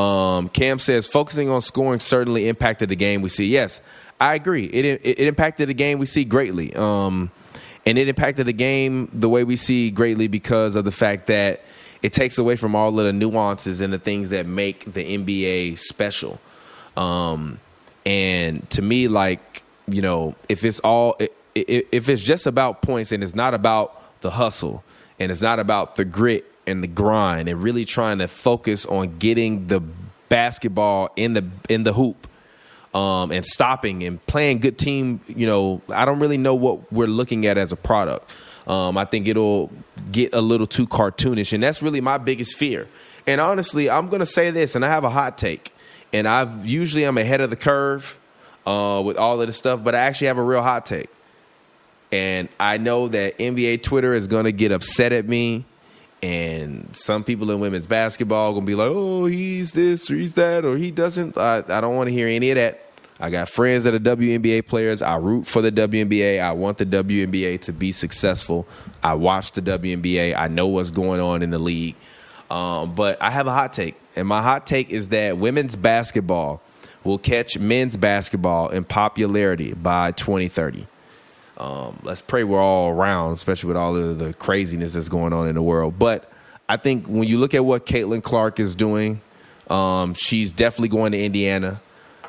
Um, Cam says focusing on scoring certainly impacted the game we see. Yes, I agree. It it, it impacted the game we see greatly. Um, and it impacted the game the way we see greatly because of the fact that it takes away from all of the nuances and the things that make the NBA special. Um, and to me, like you know, if it's all if it's just about points and it's not about the hustle and it's not about the grit and the grind and really trying to focus on getting the basketball in the in the hoop um, and stopping and playing good team, you know, I don't really know what we're looking at as a product. Um, I think it'll get a little too cartoonish, and that's really my biggest fear. And honestly, I'm to say this, and I have a hot take, and I've usually I'm ahead of the curve uh, with all of this stuff, but I actually have a real hot take, and I know that NBA Twitter is to get upset at me. And some people in women's basketball gonna be like, "Oh, he's this or he's that or he doesn't." I, I don't want to hear any of that. I got friends that are WNBA players. I root for the WNBA. I want the WNBA to be successful. I watch the WNBA. I know what's going on in the league. Um, but I have a hot take. And my hot take is that women's basketball will catch men's basketball in popularity by 2030. Um, let's pray we're all around, especially with all of the craziness that's going on in the world. But I think when you look at what Caitlin Clark is doing, um, she's definitely going to Indiana.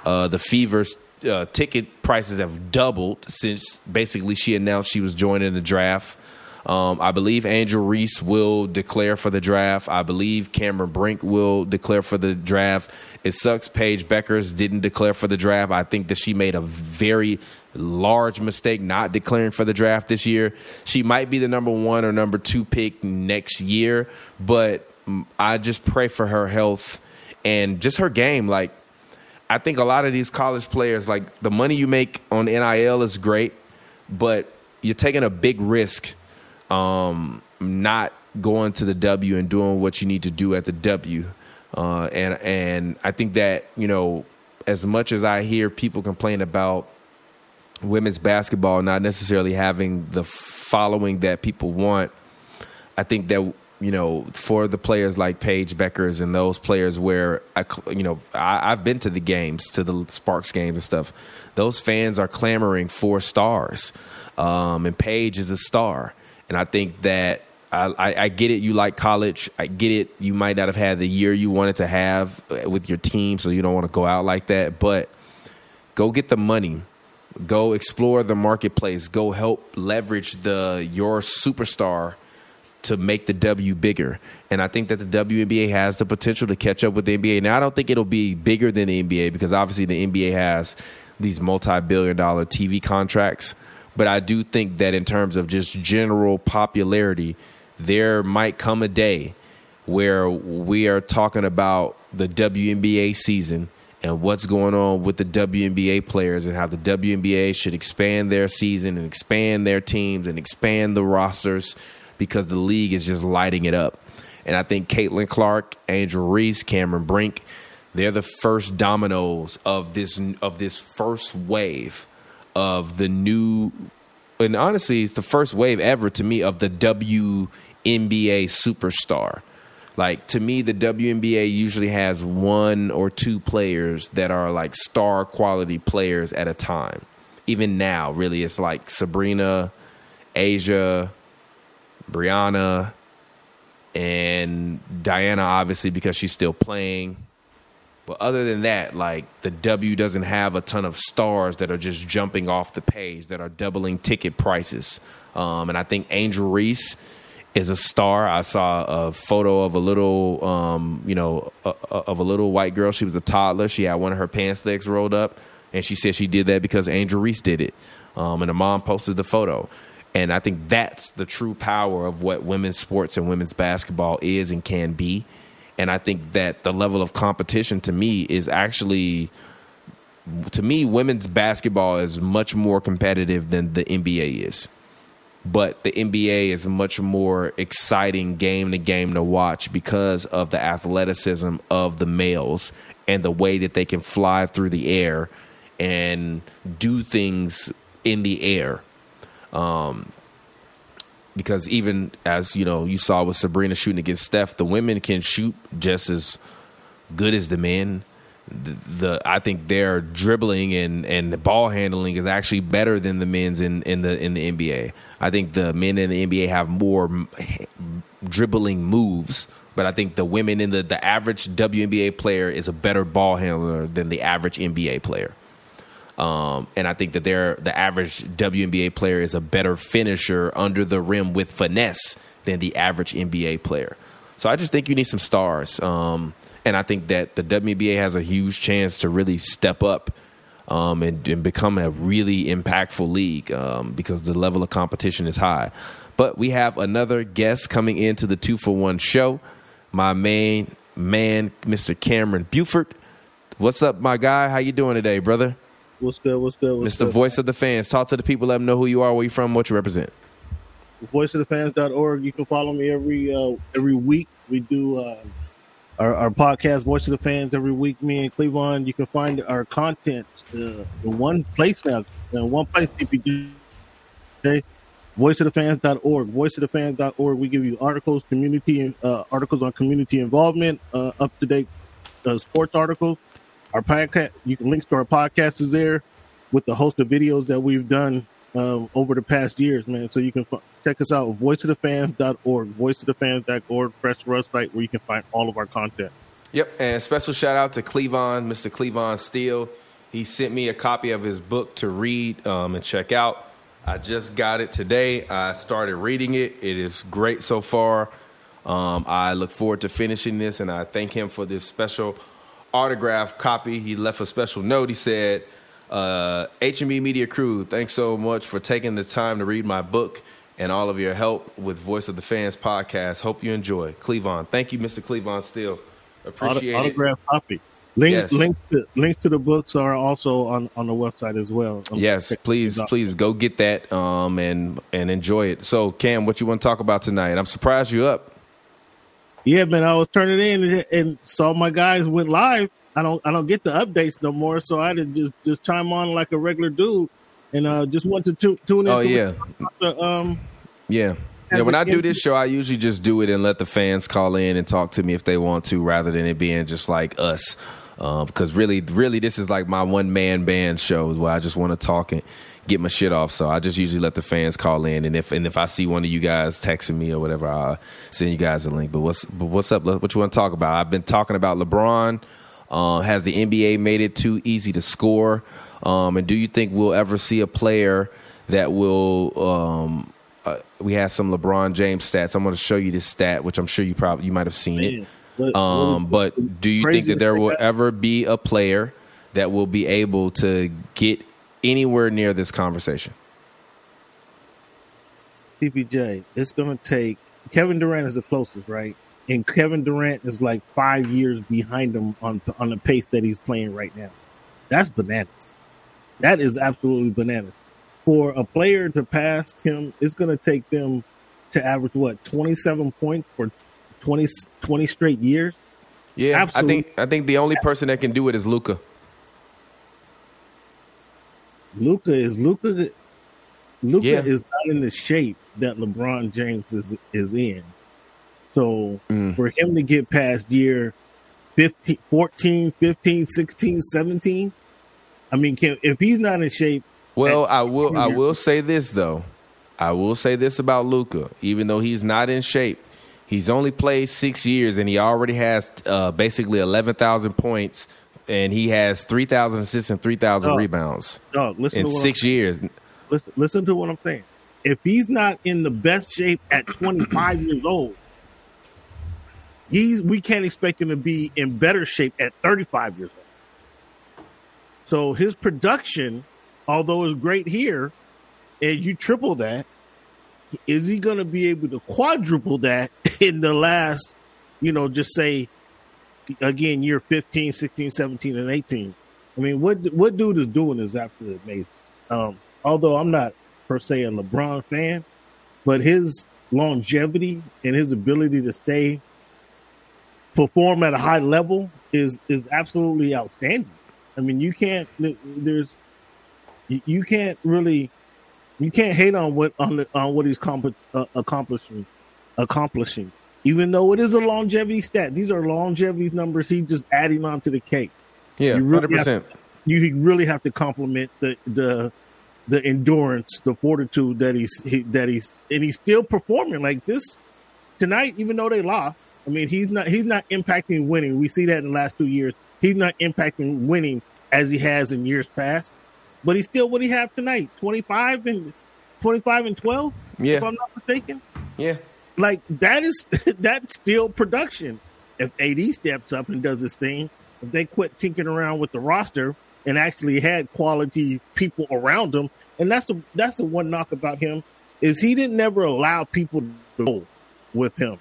Uh, the Fever's uh, ticket prices have doubled since basically she announced she was joining the draft. Um, I believe Angel Reese will declare for the draft. I believe Cameron Brink will declare for the draft. It sucks Paige Bueckers didn't declare for the draft. I think that she made a very large mistake not declaring for the draft this year. She might be the number one or number two pick next year, but I just pray for her health and just her game. Like, I think a lot of these college players, like the money you make on NIL is great, but you're taking a big risk um, not going to the W and doing what you need to do at the W. Uh, and and I think that you know, as much as I hear people complain about women's basketball not necessarily having the following that people want, I think that you know, for the players like Paige Bueckers and those players where I, you know, I, have been to the games, to the Sparks games and stuff. Those fans are clamoring for stars, um, and Paige is a star. And I think that I, I, I, get it. You like college. I get it. You might not have had the year you wanted to have with your team, so you don't want to go out like that. But go get the money. Go explore the marketplace. Go help leverage the your superstar to make the W bigger. And I think that the WNBA has the potential to catch up with the NBA. Now, I don't think it'll be bigger than the NBA because obviously the NBA has these multi billion dollar TV contracts. But I do think that in terms of just general popularity, there might come a day where we are talking about the WNBA season and what's going on with the WNBA players and how the WNBA should expand their season and expand their teams and expand the rosters because the league is just lighting it up. And I think Caitlin Clark, Angel Reese, Cameron Brink, they're the first dominoes of this of this first wave of the new and honestly it's the first wave ever to me of the WNBA superstar. Like to me the WNBA usually has one or two players that are like star quality players at a time. Even now really it's like Sabrina A'ja, Breanna, and Diana, obviously, because she's still playing. But other than that, like the W doesn't have a ton of stars that are just jumping off the page that are doubling ticket prices. Um, and I think Angel Reese is a star. I saw a photo of a little, um, you know, a, a, of a little white girl. She was a toddler. She had one of her pants legs rolled up, and she said she did that because Angel Reese did it. Um, and the mom posted the photo. And I think that's the true power of what women's sports and women's basketball is and can be. And I think that the level of competition to me is actually, to me, women's basketball is much more competitive than the NBA is. But the NBA is a much more exciting game to game to watch because of the athleticism of the males and the way that they can fly through the air and do things in the air. Um, because even as you know, you saw with Sabrina shooting against Steph, the women can shoot just as good as the men. The, the I think their dribbling and and ball handling is actually better than the men's in in the in the NBA. I think the men in the NBA have more dribbling moves, but I think the women in the the average WNBA player is a better ball handler than the average NBA player. Um, and I think that they're the average WNBA player is a better finisher under the rim with finesse than the average NBA player. So I just think you need some stars. Um, and I think that the WNBA has a huge chance to really step up um, and, and, become a really impactful league um, because the level of competition is high. But we have another guest coming into the two for one show. My main man, Mr. Cameron Buford. What's up, my guy? How you doing today, brother? What's good? What's good? What's Mr. Good? Voice of the Fans. Talk to the people. Let them know who you are, where you from, what you represent. VoiceOfTheFans.org. You can follow me every uh, every week. We do uh, our, our podcast, Voice of the Fans, every week. Me and Cleavon. You can find our content uh, in one place now. In one place, DPG. Okay. VoiceOfTheFans.org. VoiceOfTheFans.org. We give you articles, community uh, articles on community involvement, uh, up to date uh, sports articles our podcast, you can links to our podcast is there with the host of videos that we've done um, over the past years, man. So you can f- check us out, voiceofthefans.org, voiceofthefans.org, press for us site where you can find all of our content. Yep, and special shout out to Cleavon, Mr. Cleavon Steele. He sent me a copy of his book to read um, and check out. I just got it today. I started reading it. It is great so far. Um, I look forward to finishing this, and I thank him for this special autograph copy. He left a special note. He said, uh, HME Media Crew, thanks so much for taking the time to read my book and all of your help with Voice of the Fans podcast. Hope you enjoy. Cleavon. Thank you, Mr. Cleavon Steele. Appreciate Auto- autograph it. copy. Links, yes. links, to, links to the books are also on, on the website as well. Um, yes, please, please go get that um, and and enjoy it. So, Cam, what you want to talk about tonight? I'm surprised you up. Yeah, man, I was turning in and, and, saw my guys went live. I don't I don't get the updates no more, so I had to just just chime on like a regular dude, and uh, just want to tu- tune in. Oh yeah, the, um, yeah. Yeah, when I do this show, I usually just do it and let the fans call in and talk to me if they want to, rather than it being just like us. Because um, really, really, this is like my one man band show where I just want to talk and get my shit off. So I just usually let the fans call in, and if and if I see one of you guys texting me or whatever, I'll send you guys a link. But what's but what's up? What you want to talk about? I've been talking about LeBron. Uh, has the NBA made it too easy to score? Um, and do you think we'll ever see a player that will? Um, uh, we have some LeBron James stats. I'm going to show you this stat, which I'm sure you probably you might have seen it. Um, but do you think that there will ever be a player that will be able to get anywhere near this conversation? TPJ, it's going to take Kevin Durant is the closest, right? And Kevin Durant is like five years behind him on on the pace that he's playing right now. That's bananas. That is absolutely bananas. For a player to pass him, it's going to take them to average what 27 points for 20, 20 straight years. Yeah, absolutely. I think I think the only person that can do it is Luka. Luka is Luka. Luka yeah. is not in the shape that LeBron James is is in. So mm. for him to get past year 15, 14, 15, 16, 17, I mean, can, if he's not in shape. Well, I will. I will say this though. I will say this about Luka. Even though he's not in shape, he's only played six years and he already has uh, basically 11,000 points and he has 3,000 assists and 3,000 rebounds Dog, listen in to what six years. listen, listen to what I'm saying. If he's not in the best shape at 25 years old, he's we can't expect him to be in better shape at 35 years old. So his production, although is great here, and you triple that, is he going to be able to quadruple that in the last, you know, just say again year 15, 16, 17 and 18? I mean, what what dude is doing is absolutely amazing. Um, although I'm not per se a LeBron fan, but his longevity and his ability to stay perform at a high level is is absolutely outstanding. I mean, you can't there's you, can't really you can't hate on what on the, on what he's comp- uh, accomplishing accomplishing. Even though it is a longevity stat, these are longevity numbers. He's just adding on to the cake. Yeah, You really have 100%. you really have to compliment the the the endurance, the fortitude that he's he, that he's and he's still performing like this tonight, even though they lost. I mean, he's not he's not impacting winning. We see that in the last two years. He's not impacting winning as he has in years past. But he's still what he have tonight, twenty five and twenty five and twelve. Yeah. if I'm not mistaken. Yeah. Like that is that's still production. If AD steps up and does his thing, if they quit tinkering around with the roster and actually had quality people around him, and that's the that's the one knock about him is he didn't never allow people to go with him.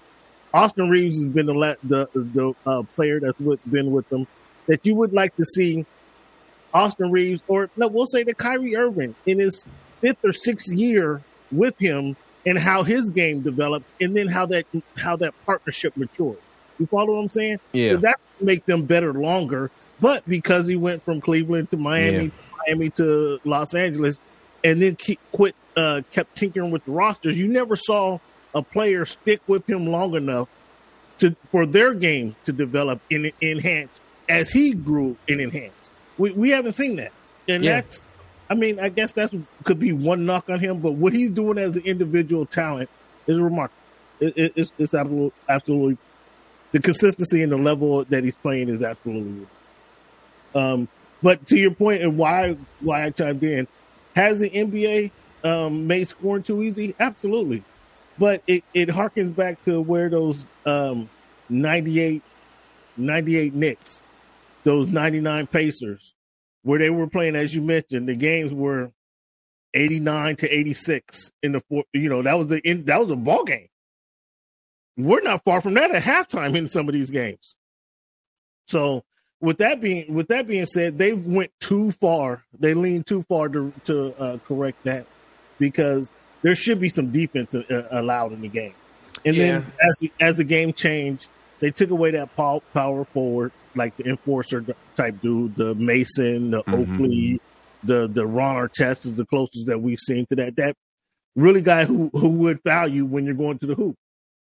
Austin Reaves has been the the the uh, player that's with, been with them that you would like to see Austin Reaves or no, we'll say that Kyrie Irving in his fifth or sixth year with him and how his game developed, and then how that how that partnership matured. You follow what I'm saying? Yeah. That make them better longer. But because he went from Cleveland to Miami, Yeah. Miami to Los Angeles, and then keep, quit, uh, kept tinkering with the rosters, you never saw a player stick with him long enough to for their game to develop and enhance as he grew and enhanced. We we haven't seen that, and Yeah. that's. I mean, I guess that's could be one knock on him, but what he's doing as an individual talent is remarkable. It, it, it's it's absolutely, absolutely the consistency and the level that he's playing is absolutely. Um, but to your point and why why I chimed in, has the NBA um, made scoring too easy? Absolutely, but it it harkens back to where those um, 98, 98 Knicks, those ninety nine Pacers, where they were playing as you mentioned, the games were eighty nine to eighty six in the four. You know that was the in, that was a ball game. We're not far from that at halftime in some of these games. So with that being with that being said, they went too far. They leaned too far to to uh, correct that because there should be some defense uh, allowed in the game. And then as as the game changed, they took away that power forward, like the enforcer type dude, the Mason, the Oakley, the the Ron Artest is the closest that we've seen to that. That really guy who who would foul you when you're going to the hoop,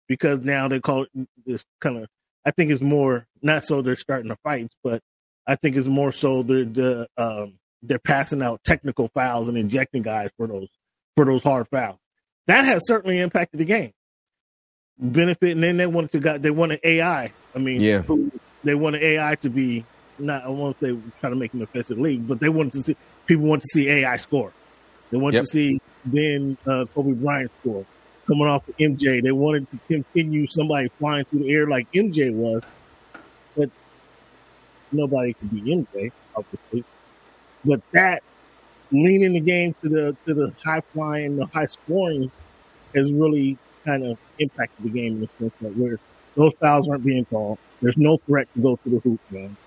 because now they call it this kind of. I think it's more not so they're starting the fights, but I think it's more so they're the um, they're passing out technical fouls and injecting guys for those for those hard fouls. That has certainly impacted the game. Benefit, and then they wanted to got they wanted AI. I mean, Yeah. who- they wanted AI to be not. I won't say trying to make an offensive league, but they wanted to see people want to see AI score. They wanted Yep. to see then uh, Kobe Bryant score coming off the MJ. They wanted to continue somebody flying through the air like MJ was, but nobody could be MJ, obviously. But that leaning the game to the to the high flying, the high scoring, has really kind of impacted the game in the sense that where those fouls aren't being called. There's no threat to go to the hoop, man.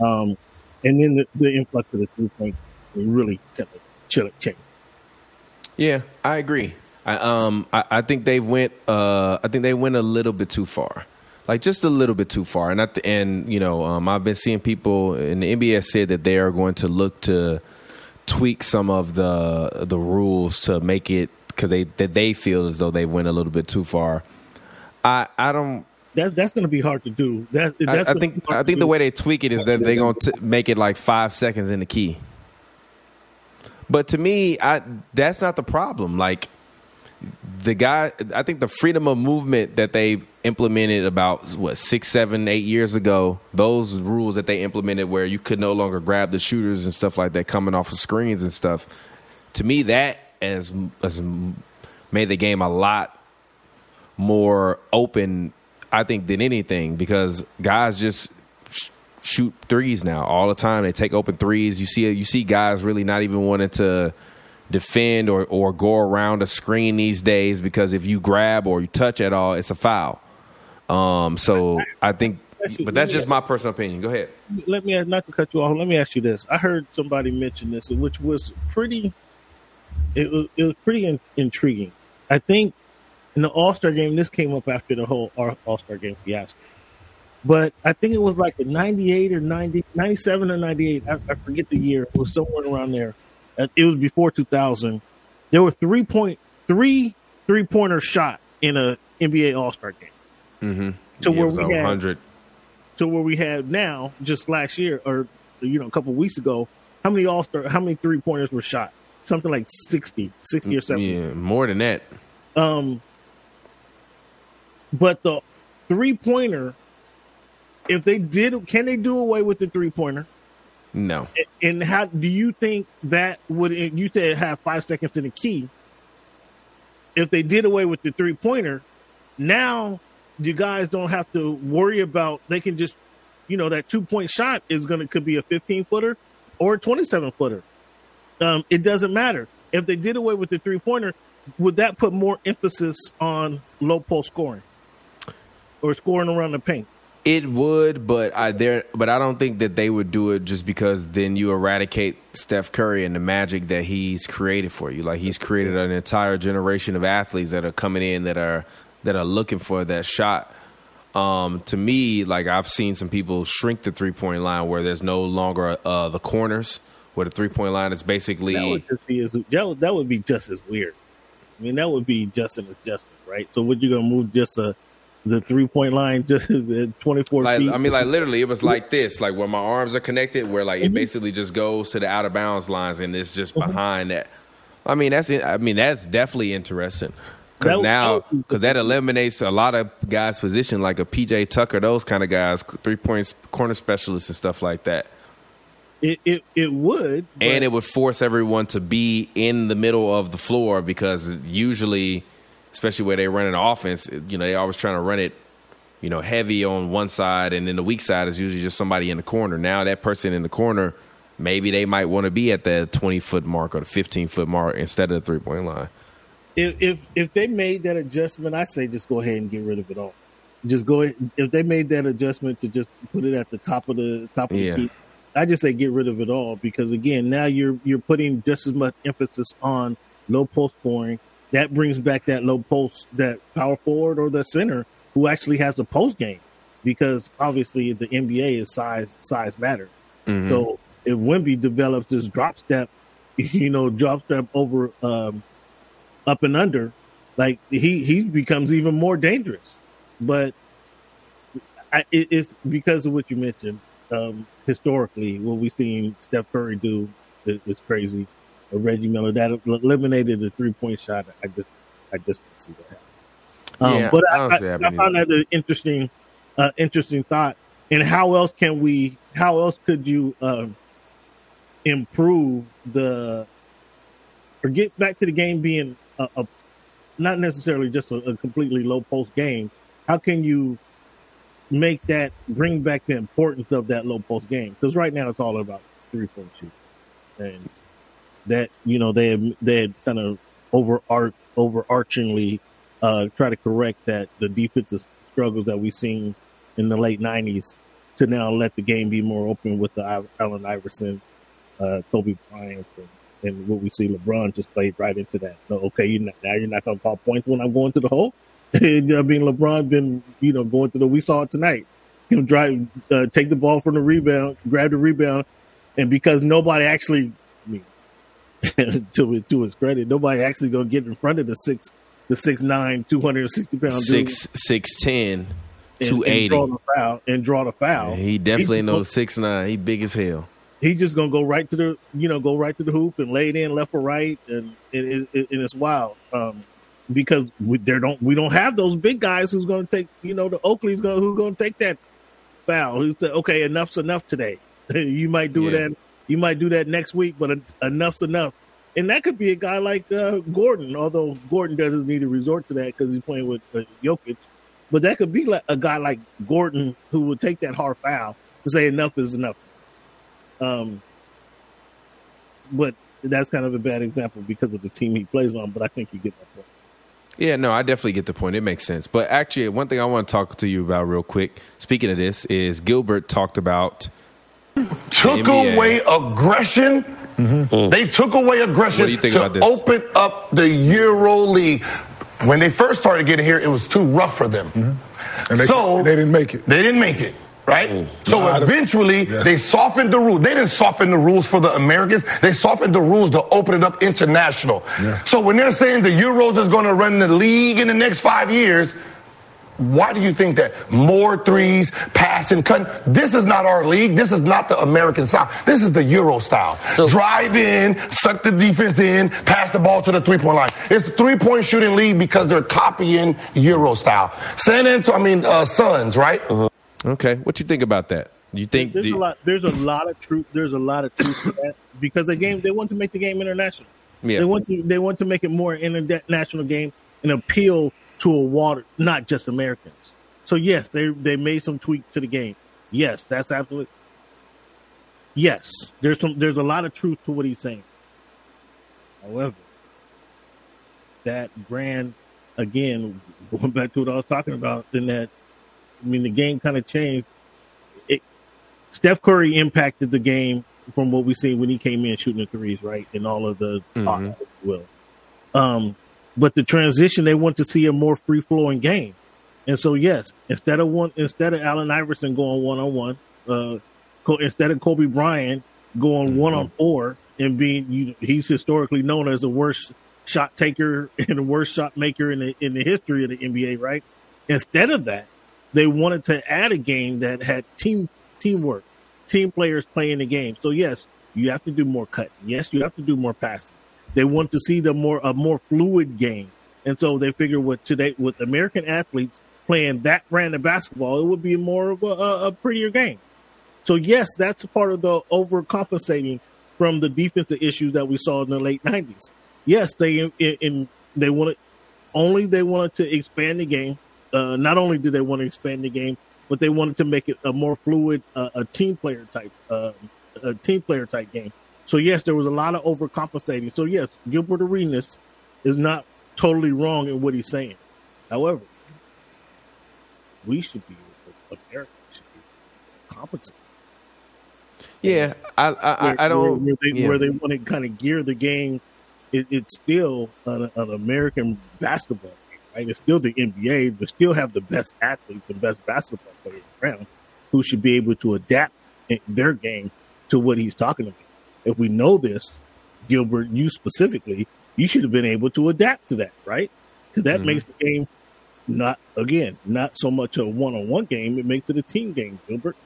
Um, and then the, the influx of the three point really kind of chill it, change. Yeah, I agree. I um I, I think they went uh I think they went a little bit too far. Like just a little bit too far. And at the end, you know, um I've been seeing people in the NBA said that they are going to look to tweak some of the the rules to make it because they that they feel as though they went a little bit too far. I I don't That's that's going to be hard to do. That, I, that's I think I think the do. way they tweak it is that they're gonna t- make it like five seconds in the key. But to me, I that's not the problem. Like the guy i think the freedom of movement that they implemented about what six seven eight years ago those rules that they implemented where you could no longer grab the shooters and stuff like that coming off of screens and stuff to me that has, has made the game a lot more open i think than anything because guys just sh- shoot threes now all the time they take open threes you see you see guys really not even wanting to defend or, or go around a screen these days because if you grab or you touch at all, it's a foul. Um, so I think, but that's just my personal opinion. Go ahead. Let me not to cut you off. Let me ask you this. I heard somebody mention this, which was pretty. It was it was pretty in, intriguing. I think in the All Star game, this came up after the whole All Star game fiasco. But I think it was like a 98 or 90, 97 or 98. I, I forget the year. It was somewhere around there it was before 2000. There were three point three three pointer shot in a NBA All Star game. Mm-hmm. To Yeah, where we had to where we had now just last year or you know a couple weeks ago. How many All Star? How many three pointers were shot? Something like 60, 60 or 70. Yeah, more than that. Um, but the three pointer, if they did, can they do away with the three pointer? No. And how do you think that would you said have five seconds in the key? If they did away with the three pointer, now you guys don't have to worry about. They can just, you know, that two point shot is gonna could be a fifteen footer or a twenty seven footer. Um, it doesn't matter if they did away with the three pointer. Would that put more emphasis on low post scoring or scoring around the paint? It would, but I there, but I don't think that they would do it just because then you eradicate Steph Curry and the magic that he's created for you. Like he's created an entire generation of athletes that are coming in that are that are looking for that shot. Um, to me, like I've seen some people shrink the three point line where there's no longer uh, the corners, where the three point line is basically That would just be as that would, that would be just as weird. I mean, that would be just an adjustment, right? So, would you gonna move just a the three point line just twenty four like feet? I mean, like literally, it was like this, like where my arms are connected, where like it mm-hmm. basically just goes to the out of bounds lines, and it's just mm-hmm. behind that. I mean, that's I mean, that's definitely interesting because now that would be because that eliminates a lot of guys' position, like a PJ Tucker, those kind of guys, three points corner specialists and stuff like that. it it, it would, and it would force everyone to be in the middle of the floor because usually, especially where they run an offense, you know, they always trying to run it, you know, heavy on one side, and then the weak side is usually just somebody in the corner. Now that person in the corner, maybe they might want to be at the twenty foot mark or the fifteen foot mark instead of the three point line. if if if they made that adjustment, I say just go ahead and get rid of it all. Just go ahead. If they made that adjustment to just put it at the top of the top of Yeah. the key, I just say get rid of it all because again, now you're you're putting just as much emphasis on low post scoring. That brings back that low post, that power forward or the center who actually has a post game, because obviously the NBA is size size matters. Mhm. So if Wemby develops this drop step, you know, drop step over um, up and under, like he he becomes even more dangerous. But I, it, it's because of what you mentioned. Um, historically, what we've seen Steph Curry do is, is crazy. Or Reggie Miller that eliminated the three point shot. I just I just don't see that. Um, Yeah, but I I, I, I found that an interesting, uh, interesting thought. And how else can we? How else could you um, improve the or get back to the game being a, a not necessarily just a, a completely low post game? How can you make that bring back the importance of that low post game? Because right now it's all about three point shooting, and that you know they they kind of over overarchingly uh, try to correct that the defensive struggles that we've seen in the late '90s to now let the game be more open with the Allen Iversons, uh, Kobe Bryant, and, and what we see LeBron just played right into that. No, okay, not, now you're not going to call points when I'm going to the hole. And, I mean, LeBron been you know going to the. We saw it tonight. Him drive, uh, take the ball from the rebound, grab the rebound, and because nobody actually, to to his credit, nobody actually gonna get in front of the six the six nine, two hundred and sixty pound dude Six six ten, and- two and draw the foul and draw the foul. He definitely knows six nine. He big as hell. he just gonna go right to the you know go right to the hoop and lay it in left or right and it, it, it- and it's wild um because we there don't we don't have those big guys who's going to take you know the Oakley's gonna who's going to take that foul. Who said okay enough's enough today. you might do Yeah. that you might do that next week, but enough's enough. And that could be a guy like uh, Gordon, although Gordon doesn't need to resort to that because he's playing with uh, Jokic. But that could be like a guy like Gordon who would take that hard foul to say enough is enough. Um, but that's kind of a bad example because of the team he plays on. But I think you get my point. Yeah, no, I definitely get the point. It makes sense. But actually, one thing I want to talk to you about real quick, speaking of this, is Gilbert talked about took NBA. away aggression. Mm-hmm. They took away aggression What do you think to about this? open up the Euro League. When they first started getting here, it was too rough for them. Mm-hmm. And they- so they didn't make it. They didn't make it. Right? Mm. So Nah, eventually, Yeah. they softened the rules. They didn't soften the rules for the Americans. They softened the rules to open it up international. Yeah. So when they're saying the Euros is going to run the league in the next five years, why do you think that? More threes, passing, cutting. This is not our league. This is not the American style. This is the Euro style. Drive in, suck the defense in, pass the ball to the three point line. It's a three point shooting league because they're copying Euro style. San Antonio, I mean, uh, Suns, right? Okay, what you think about that? You think There's the- a lot. There's a lot of truth. There's a lot of truth to that because the game they want to make the game international. Yeah. They want to. They want to make it more an international game and appeal to a water, not just Americans. So yes, they they made some tweaks to the game. Yes, that's absolutely. Yes, there's some. There's a lot of truth to what he's saying. However, that brand again, going back to what I was talking about, in that I mean the game kind of changed. It Steph Curry impacted the game from what we see when he came in shooting the threes, right, and all of the Mhm. you will. Um, but the transition they want to see a more free flowing game, and so yes, instead of one, instead of Allen Iverson going one on one, uh, instead of Kobe Bryant going one on four and being, you, he's historically known as the worst shot taker and the worst shot maker in the in the history of the NBA, right? Instead of that, they wanted to add a game that had team teamwork, team players playing the game. So yes, you have to do more cutting. Yes, you have to do more passing. They want to see the more a more fluid game, and so they figure with today with American athletes playing that brand of basketball, it would be more of a, a, prettier game. So yes, that's part of the overcompensating from the defensive issues that we saw in the late nineties. Yes, they in, in they wanted only they wanted to expand the game. Uh, not only did they want to expand the game, but they wanted to make it a more fluid, uh, a team player type, uh, a team player type game. So yes, there was a lot of overcompensating. So yes, Gilbert Arenas is not totally wrong in what he's saying. However, we should be America should be compensating. yeah, I, I, I, I don't. where, they, yeah. where they want to kind of gear the game. It, it's still an, an American basketball game, right? It's still the NBA. They still have the best athletes, the best basketball players around, who should be able to adapt their game to what he's talking about. If we know this, Gilbert, you specifically, you should have been able to adapt to that, right? Because that Mhm. makes the game not again not so much a one-on-one game. It makes it a team game, Gilbert.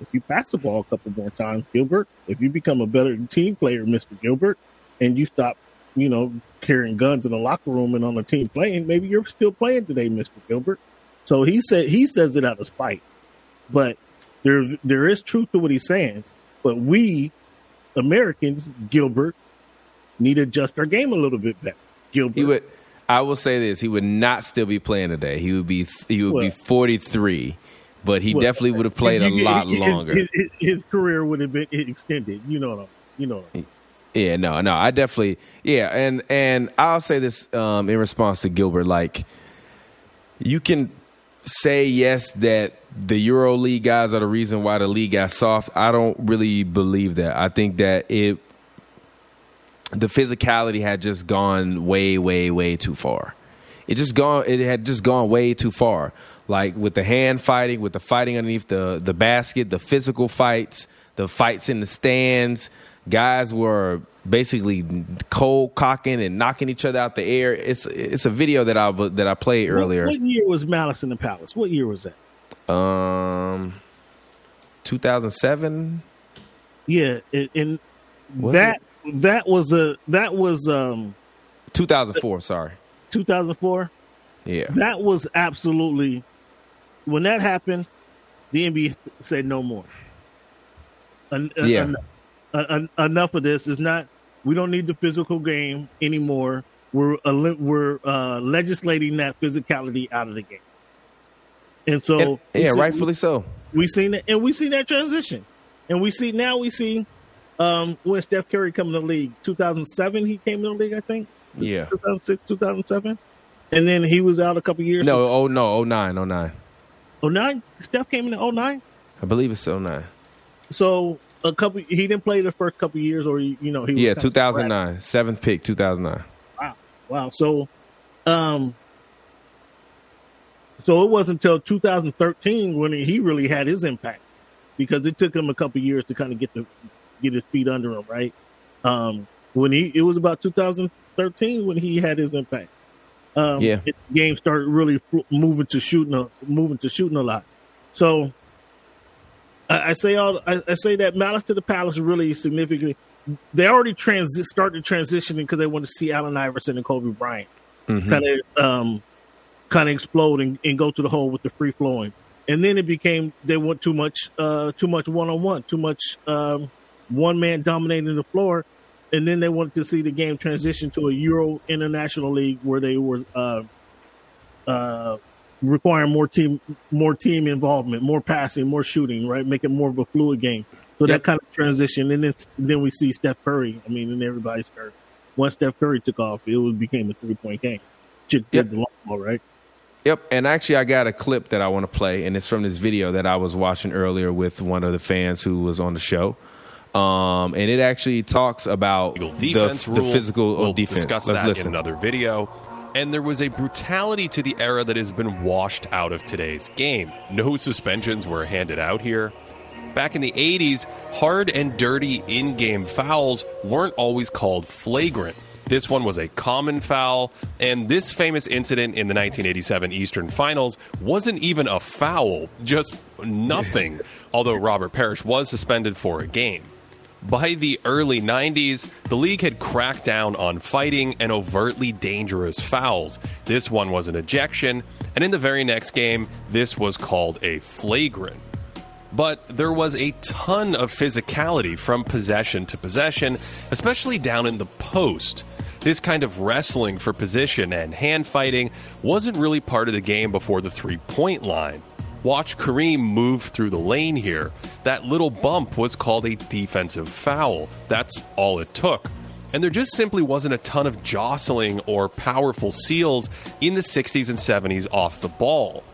If you pass the ball a couple more times, Gilbert, if you become a better team player, Mister Gilbert, and you stop, you know, carrying guns in the locker room and on the team playing, maybe you're still playing today, Mister Gilbert. So he said he says it out of spite, but there there is truth to what he's saying. But we Americans, Gilbert, need to adjust our game a little bit better. Gilbert, He would. I will say this: he would not still be playing today. He would be. He would be forty three, but he Well, definitely would have played a lot his- longer. His, his, his career would have been extended. You know what I'm. You know. Yeah, no, no, I definitely, yeah, and and I'll say this um, in response to Gilbert, like you can say yes that the Euro League guys are the reason why the league got soft. I don't really believe that. I think that it the physicality had just gone way, way, way too far. It just gone. It had just gone way too far. Like with the hand fighting, with the fighting underneath the the basket, the physical fights, the fights in the stands. Guys were basically cold cocking and knocking each other out the air. It's it's a video that I that I played earlier. What, year was Malice in the Palace? What year was that? Um, 2007. Yeah, and, and Was that that was a that was um 2004. Sorry. 2004. Yeah. That was absolutely when that happened. The NBA said no more. En- en- Yeah. en- en- enough of this is not. We don't need the physical game anymore. We're we're uh, legislating that physicality out of the game, and so And- yeah, see- rightfully so. we seen that, and we see that transition, and we see now we see um, when Steph Curry come in the league, 2007 he came in the league, I think, Yeah. 2006, 2007, and then he was out a couple years. No, oh no, 09, 09. oh nine, Steph came in in 09. I believe it's 09. So a couple, he didn't play the first couple years, or you know, he was Yeah, kinda 2009. Seventh pick, 2009. Wow, wow. So, um, so it wasn't until 2013 when he really had his impact, because it took him a couple years to kind of get the get his feet under him, right? Um, when he it was about 2013 when he had his impact. Um, Yeah. it- the game started really moving to shooting, a, moving to shooting a lot. So I, I say all I, I say that Malice to the Palace really significantly. They already transi- started transitioning because they want to see Allen Iverson and Kobe Bryant Mhm. kind of um, kind of explode and, and go to the hole with the free flowing. And then it became they want too much uh, too much one on one, too much um, one man dominating the floor. And then they wanted to see the game transition to a Euro International League where they were uh, uh, requiring more team more team involvement, more passing, more shooting, right? Make it more of a fluid game. So that kind of transition, and it's, then we see Steph Curry. I mean, and everybody started. Once Steph Curry took off, it was, became a three point game. Chicks Yep. did the long ball, right? Yep, and actually, I got a clip that I want to play, and it's from this video that I was watching earlier with one of the fans who was on the show. Um, and it actually talks about Eagle the, defense the rule. physical We'll defense. discuss Let's that listen. in another video. And there was a brutality to the era that has been washed out of today's game. No suspensions were handed out here. Back in the 80s, hard and dirty in game fouls weren't always called flagrant. This one was a common foul, and this famous incident in the 1987 Eastern Finals wasn't even a foul, just nothing, although Robert Parish was suspended for a game. By the early 90s, the league had cracked down on fighting and overtly dangerous fouls. This one was an ejection, and in the very next game, this was called a flagrant. But there was a ton of physicality from possession to possession, especially down in the post. This kind of wrestling for position and hand fighting wasn't really part of the game before the three point line. Watch Kareem move through the lane here. That little bump was called a defensive foul. That's all it took. And there just simply wasn't a ton of jostling or powerful seals in the 60s and 70s off the ball.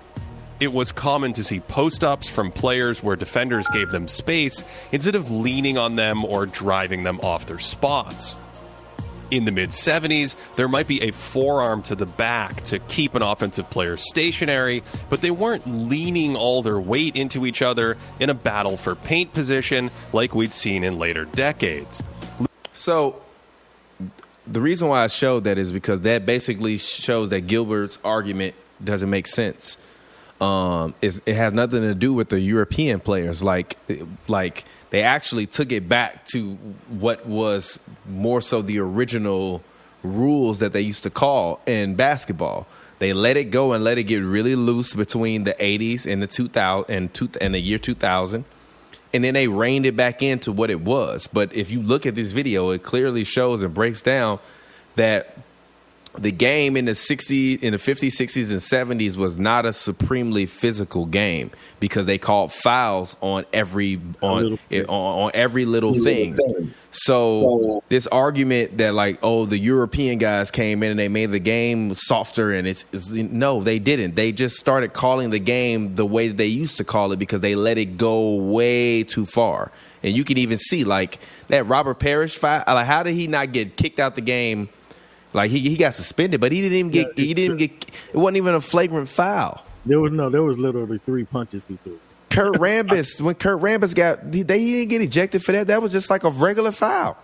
It was common to see post ups from players where defenders gave them space instead of leaning on them or driving them off their spots. In the mid 70s, there might be a forearm to the back to keep an offensive player stationary, but they weren't leaning all their weight into each other in a battle for paint position like we'd seen in later decades. So the reason why I showed that is because that basically shows that Gilbert's argument doesn't make sense. Um, it has nothing to do with the European players. Like, like they actually took it back to what was more so the original rules that they used to call in basketball. They let it go and let it get really loose between the 80s and the 2000 and, two, and the year 2000 and then they reined it back into what it was. But if you look at this video, it clearly shows and breaks down that the game in the 60s, in the 50s, 60s, and 70s was not a supremely physical game because they called fouls on every on eh, on, on every little thing. So this argument that like oh the European guys came in and they made the game softer and it's, it's no they didn't. They just started calling the game the way that they used to call it because they let it go way too far. And you can even see like that Robert Parish fight like how did he not get kicked out the game like he he got suspended but he didn't even get Yeah, he didn't get it wasn't even a flagrant foul. There was no, there was literally three punches he threw. Kurt Rambis, when Kurt Rambis got, he, they he didn't get ejected for that. That was just like a regular foul.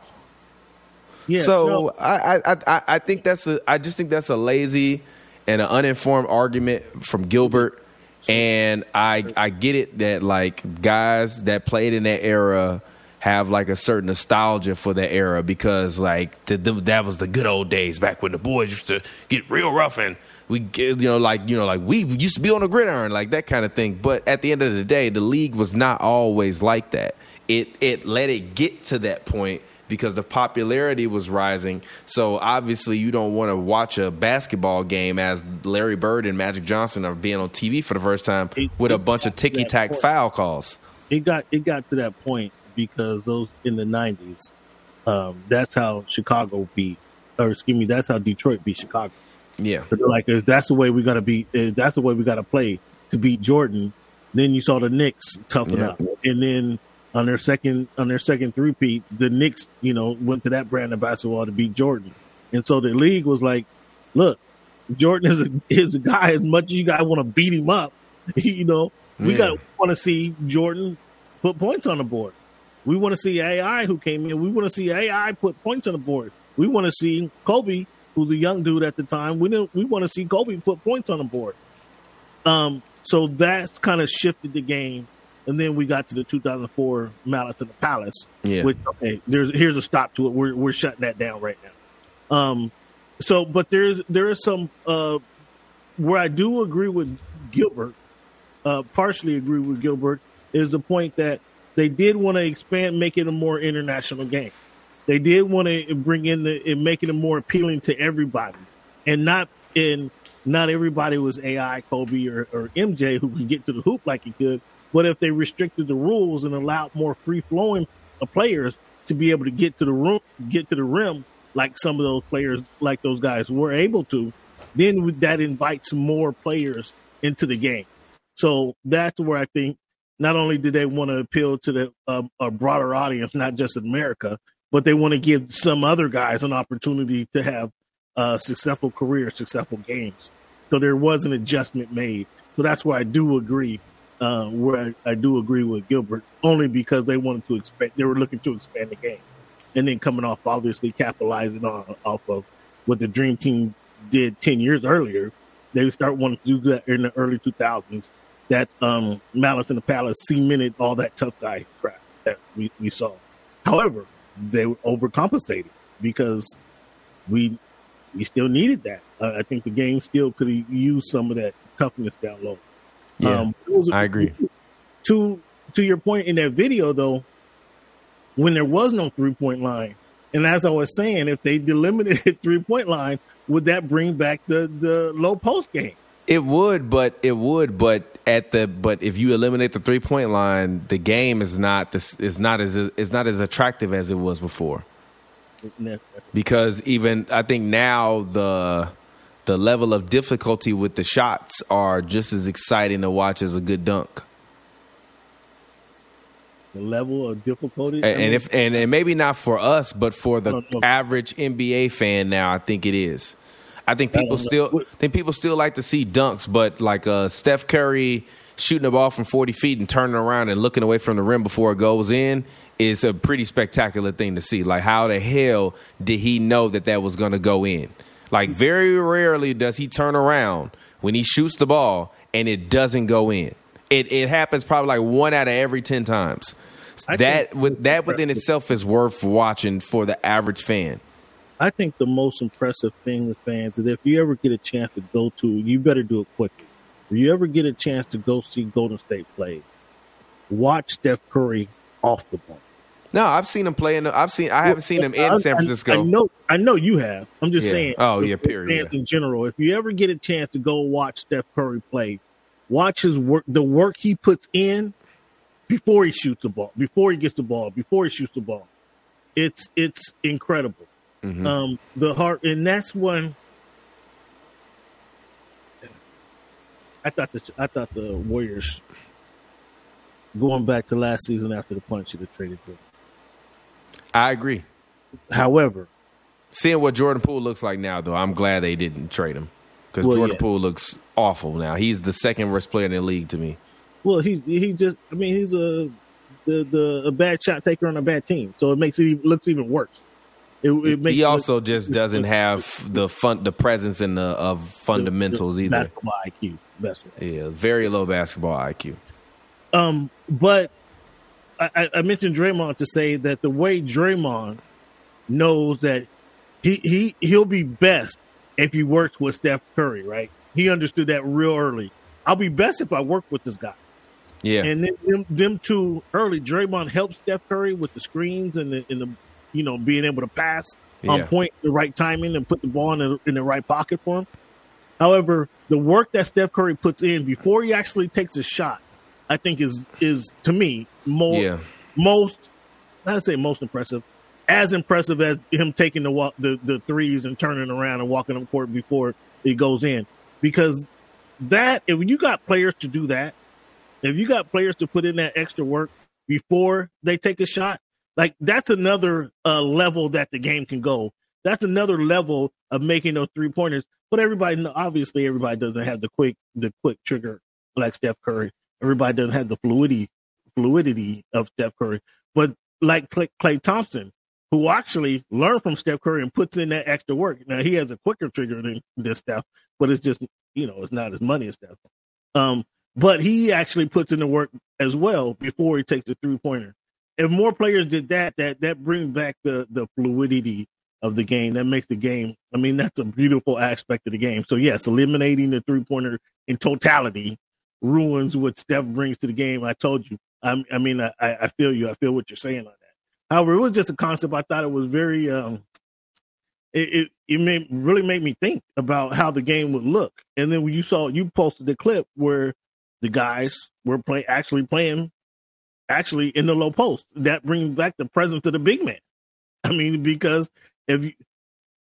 Yeah, so no. I, I, I, I think that's a, I just think that's a lazy and an uninformed argument from Gilbert. And I, I get it that like guys that played in that era have like a certain nostalgia for that era because like the, the, that was the good old days back when the boys used to get real rough and we get, you know like you know like we used to be on the gridiron like that kind of thing. But at the end of the day the league was not always like that. It it let it get to that point because the popularity was rising. So obviously you don't want to watch a basketball game as Larry Bird and Magic Johnson are being on TV for the first time It- with a bunch of ticky tack foul calls. It got it got to that point because those in the nineties, um, that's how Chicago beat, or excuse me, that's how Detroit beat Chicago. yeah So like, if that's the way we gotta beat, if that's the way we gotta play to beat Jordan. Then you saw the Knicks toughen Yeah. up, and then on their second on their second three-peat, the Knicks, you know, went to that brand of basketball to beat Jordan, and so the league was like, look, Jordan is a, is a guy as much as you guys want to beat him up, you know, we Yeah. got to want to see Jordan put points on the board. We want to see AI who came in. We want to see AI put points on the board. We want to see Kobe, who's a young dude at the time. We didn't, we want to see Kobe put points on the board. Um, so that's kind of shifted the game. And then we got to the 2004 Malice in the Palace, Yeah. which okay, there's here's a stop to it. We're we're shutting that down right now. Um, so but there's there is some uh where I do agree with Gilbert, uh, partially agree with Gilbert, is the point that they did want to expand, make it a more international game. They did want to bring in the and make it more appealing to everybody, and not in not everybody was AI, Kobe, or, or MJ who could get to the hoop like he could. But if they restricted the rules and allowed more free flowing players to be able to get to the room, get to the rim, like some of those players, like those guys were able to, then that invites more players into the game. So that's where I think not only do they want to appeal to the uh, a broader audience, not just America, but they want to give some other guys an opportunity to have uh, successful career, successful games. So there was an adjustment made. So that's where I do agree. Uh, where I, I do agree with Gilbert, only because they wanted to expand. They were looking to expand the game, and then coming off, obviously capitalizing on off of what the Dream Team did ten years earlier. They start wanting to do that in the early two thousands. That um, Malice in the Palace cemented all that tough guy crap that we, we saw. However, they were overcompensated because we we still needed that. Uh, I think the game still could have used some of that toughness down low. Yeah, those- I agree. To, to to your point in that video though, when there was no three point line, and as I was saying, if they delimited three point line, would that bring back the the low post game? It would, but it would, but at the but if you eliminate the three point line, the game is not this is not as is not as attractive as it was before. Because even I think now the the level of difficulty with the shots are just as exciting to watch as a good dunk. The level of difficulty, And, and if and, and maybe not for us, but for the No, no. average NBA fan now, I think it is. I think people I still think people still like to see dunks, but like uh, Steph Curry shooting the ball from forty feet and turning around and looking away from the rim before it goes in is a pretty spectacular thing to see. Like how the hell did he know that that was going to go in? Like very rarely does he turn around when he shoots the ball and it doesn't go in. It it happens probably like one out of every ten times. I that with that within itself is worth watching for the average fan. I think the most impressive thing with fans is if you ever get a chance to go to, you better do it quickly. If you ever get a chance to go see Golden State play, watch Steph Curry off the ball. No, I've seen him play in. I've seen. I haven't seen him in San Francisco. I, know, I know you have. I'm just Yeah. saying. Oh, yeah, period, Fans in general, if you ever get a chance to go watch Steph Curry play, watch his work, the work he puts in before he shoots the ball, before he gets the ball, before he shoots the ball. It's it's incredible. Mhm. Um, the heart, and that's when I thought the I thought the Warriors going back to last season after the punch should have traded Jordan. I agree. However, Seeing what Jordan Poole looks like now, though, I'm glad they didn't trade him because Well, Jordan yeah. Poole looks awful now. He's the second worst player in the league to me. well, he he just I mean he's a the the a bad shot taker on a bad team, so it makes it looks even worse. It, it makes he also look- just doesn't have the fun, the presence and the of fundamentals the either. Basketball IQ, that's right. Yeah, very low basketball IQ. Um, but I, I mentioned Draymond to say that the way Draymond knows that he he he'll be best if he works with Steph Curry, right? He understood that real early. I'll be best if I work with this guy. Yeah. And then them, them two early, Draymond helps Steph Curry with the screens and the, and the you know being able to pass on point, the right timing, and put the ball in the, in the right pocket for him. However, the work that Steph Curry puts in before he actually takes a shot, I think is is to me more Yeah. most not to say most impressive, as impressive as him taking the walk the, the threes and turning around and walking up court before it goes in. Because that if you got players to do that, if you got players to put in that extra work before they take a shot, like that's another uh, level that the game can go. That's another level of making those three pointers. But everybody, obviously, everybody doesn't have the quick, the quick trigger like Steph Curry. Everybody doesn't have the fluidity, fluidity of Steph Curry. But like Klay, Klay Thompson, who actually learned from Steph Curry and puts in that extra work. Now he has a quicker trigger than this Steph, but it's just you know it's not as money as Steph. Um, but he actually puts in the work as well before he takes the three pointer. If more players did that, that that brings back the the fluidity of the game. That makes the game. I mean, that's a beautiful aspect of the game. So yes, eliminating the three pointer in totality ruins what Steph brings to the game. I told you. I, I mean, I, I feel you. I feel what you're saying on that. However, it was just a concept. I thought it was very. Um, it it, it made really made me think about how the game would look. And then when you saw you posted the clip where the guys were play actually playing actually in the low post. That brings back the presence of the big man. I mean, because if you,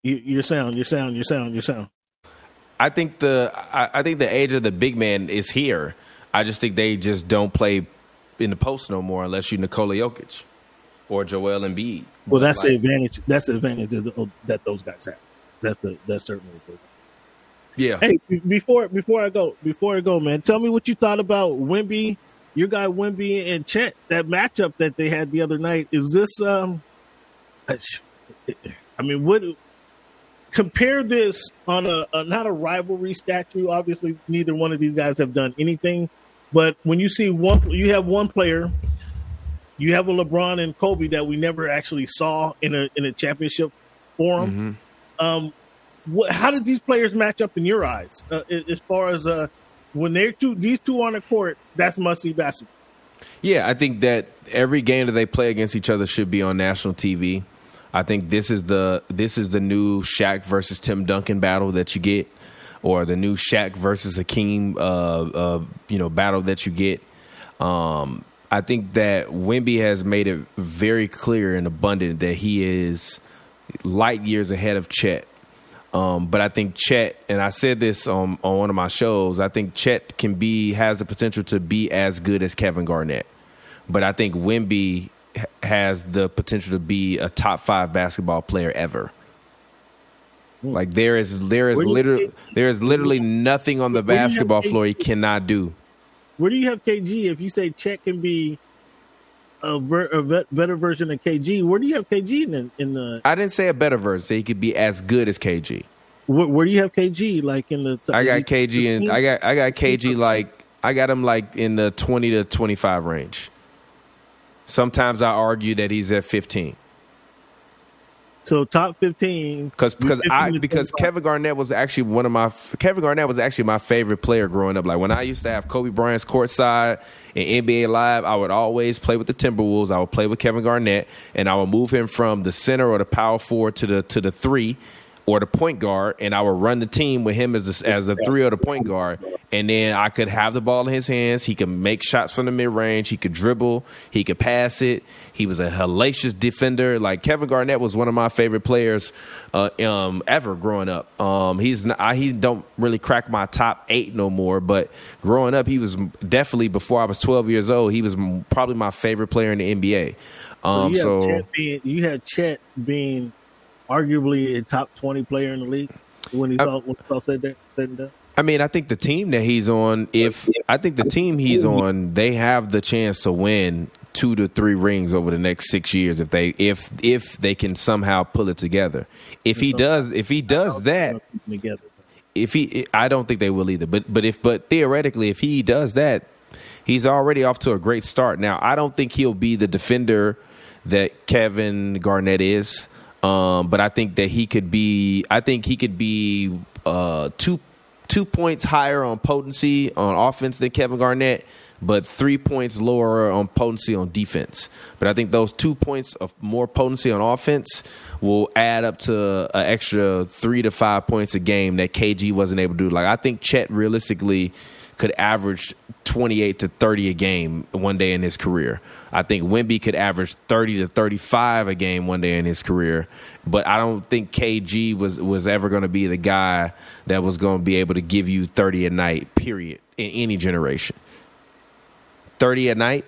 you your sound, your sound, your sound, your sound. I think the I, I think the age of the big man is here. I just think they just don't play in the post no more unless you Nikola Jokic or Joel Embiid. Well, that's the advantage. That's the advantage of the, that those guys have. That's the that's certainly the yeah. Hey, before before I go, before I go, man, tell me what you thought about Wemby, your guy Wemby and Chet. That matchup that they had the other night. Is this um? I mean, what? Compare this on a, a not a rivalry statue. Obviously, neither one of these guys have done anything. But when you see one, you have one player. You have a LeBron and Kobe that we never actually saw in a in a championship forum. Mhm. Um, what, how did these players match up in your eyes uh, as far as uh, when they're two these two on the court? That's must see basketball. Yeah, I think that every game that they play against each other should be on national TV. I think this is the this is the new Shaq versus Tim Duncan battle that you get, or the new Shaq versus Hakeem uh, uh, you know battle that you get. Um, I think that Wemby has made it very clear and abundant that he is light years ahead of Chet. Um, but I think Chet, and I said this on, on one of my shows, I think Chet can be has the potential to be as good as Kevin Garnett. But I think Wemby has the potential to be a top five basketball player ever. Like there is there is Where do you literally there is literally nothing on the Where do you have basketball floor he cannot do. Where do you have KG? If you say Chet can be a, ver- a vet- better version of KG, where do you have KG in the, in the I didn't say a better version. Say he could be as good as KG. where, where do you have KG? Like in the I got KG and I got I got KG like I got him like in the twenty to twenty five range. Sometimes I argue that he's at fifteen so top fifteen because because I because Kevin Garnett was actually one of my Kevin Garnett was actually my favorite player growing up. Like when I used to have Kobe Bryant's courtside and NBA Live, I would always play with the Timberwolves. I would play with Kevin Garnett, and I would move him from the center or the power forward to the to the three or the point guard, and I would run the team with him as the, as the three or the point guard. And then I could have the ball in his hands. He could make shots from the mid range. He could dribble. He could pass it. He was a hellacious defender. Like Kevin Garnett was one of my favorite players uh, um, ever growing up. Um, he's not, I, he don't really crack my top eight no more. But growing up, he was definitely before I was 12 years old. He was probably my favorite player in the NBA. Um, you have so Chet being you had Chet being arguably a top twenty player in the league when he's all when all said that said and done. I mean, I think the team that he's on, if I think the team he's on, they have the chance to win two to three rings over the next six years if they if if they can somehow pull it together. If he does, if he does that, if he, I don't think they will either. But but if but theoretically, if he does that, He's already off to a great start. Now, I don't think he'll be the defender that Kevin Garnett is, um, but I think that he could be. I think he could be uh, two two points higher on potency on offense than Kevin Garnett, but three points lower on potency on defense. But I think those two points of more potency on offense will add up to an extra three to five points a game that KG wasn't able to do. Like I think Chet realistically could average 28 to 30 a game one day in his career. I think Wemby could average 30 to 35 a game one day in his career, but I don't think KG was was ever going to be the guy that was going to be able to give you 30 a night period in any generation. 30 a night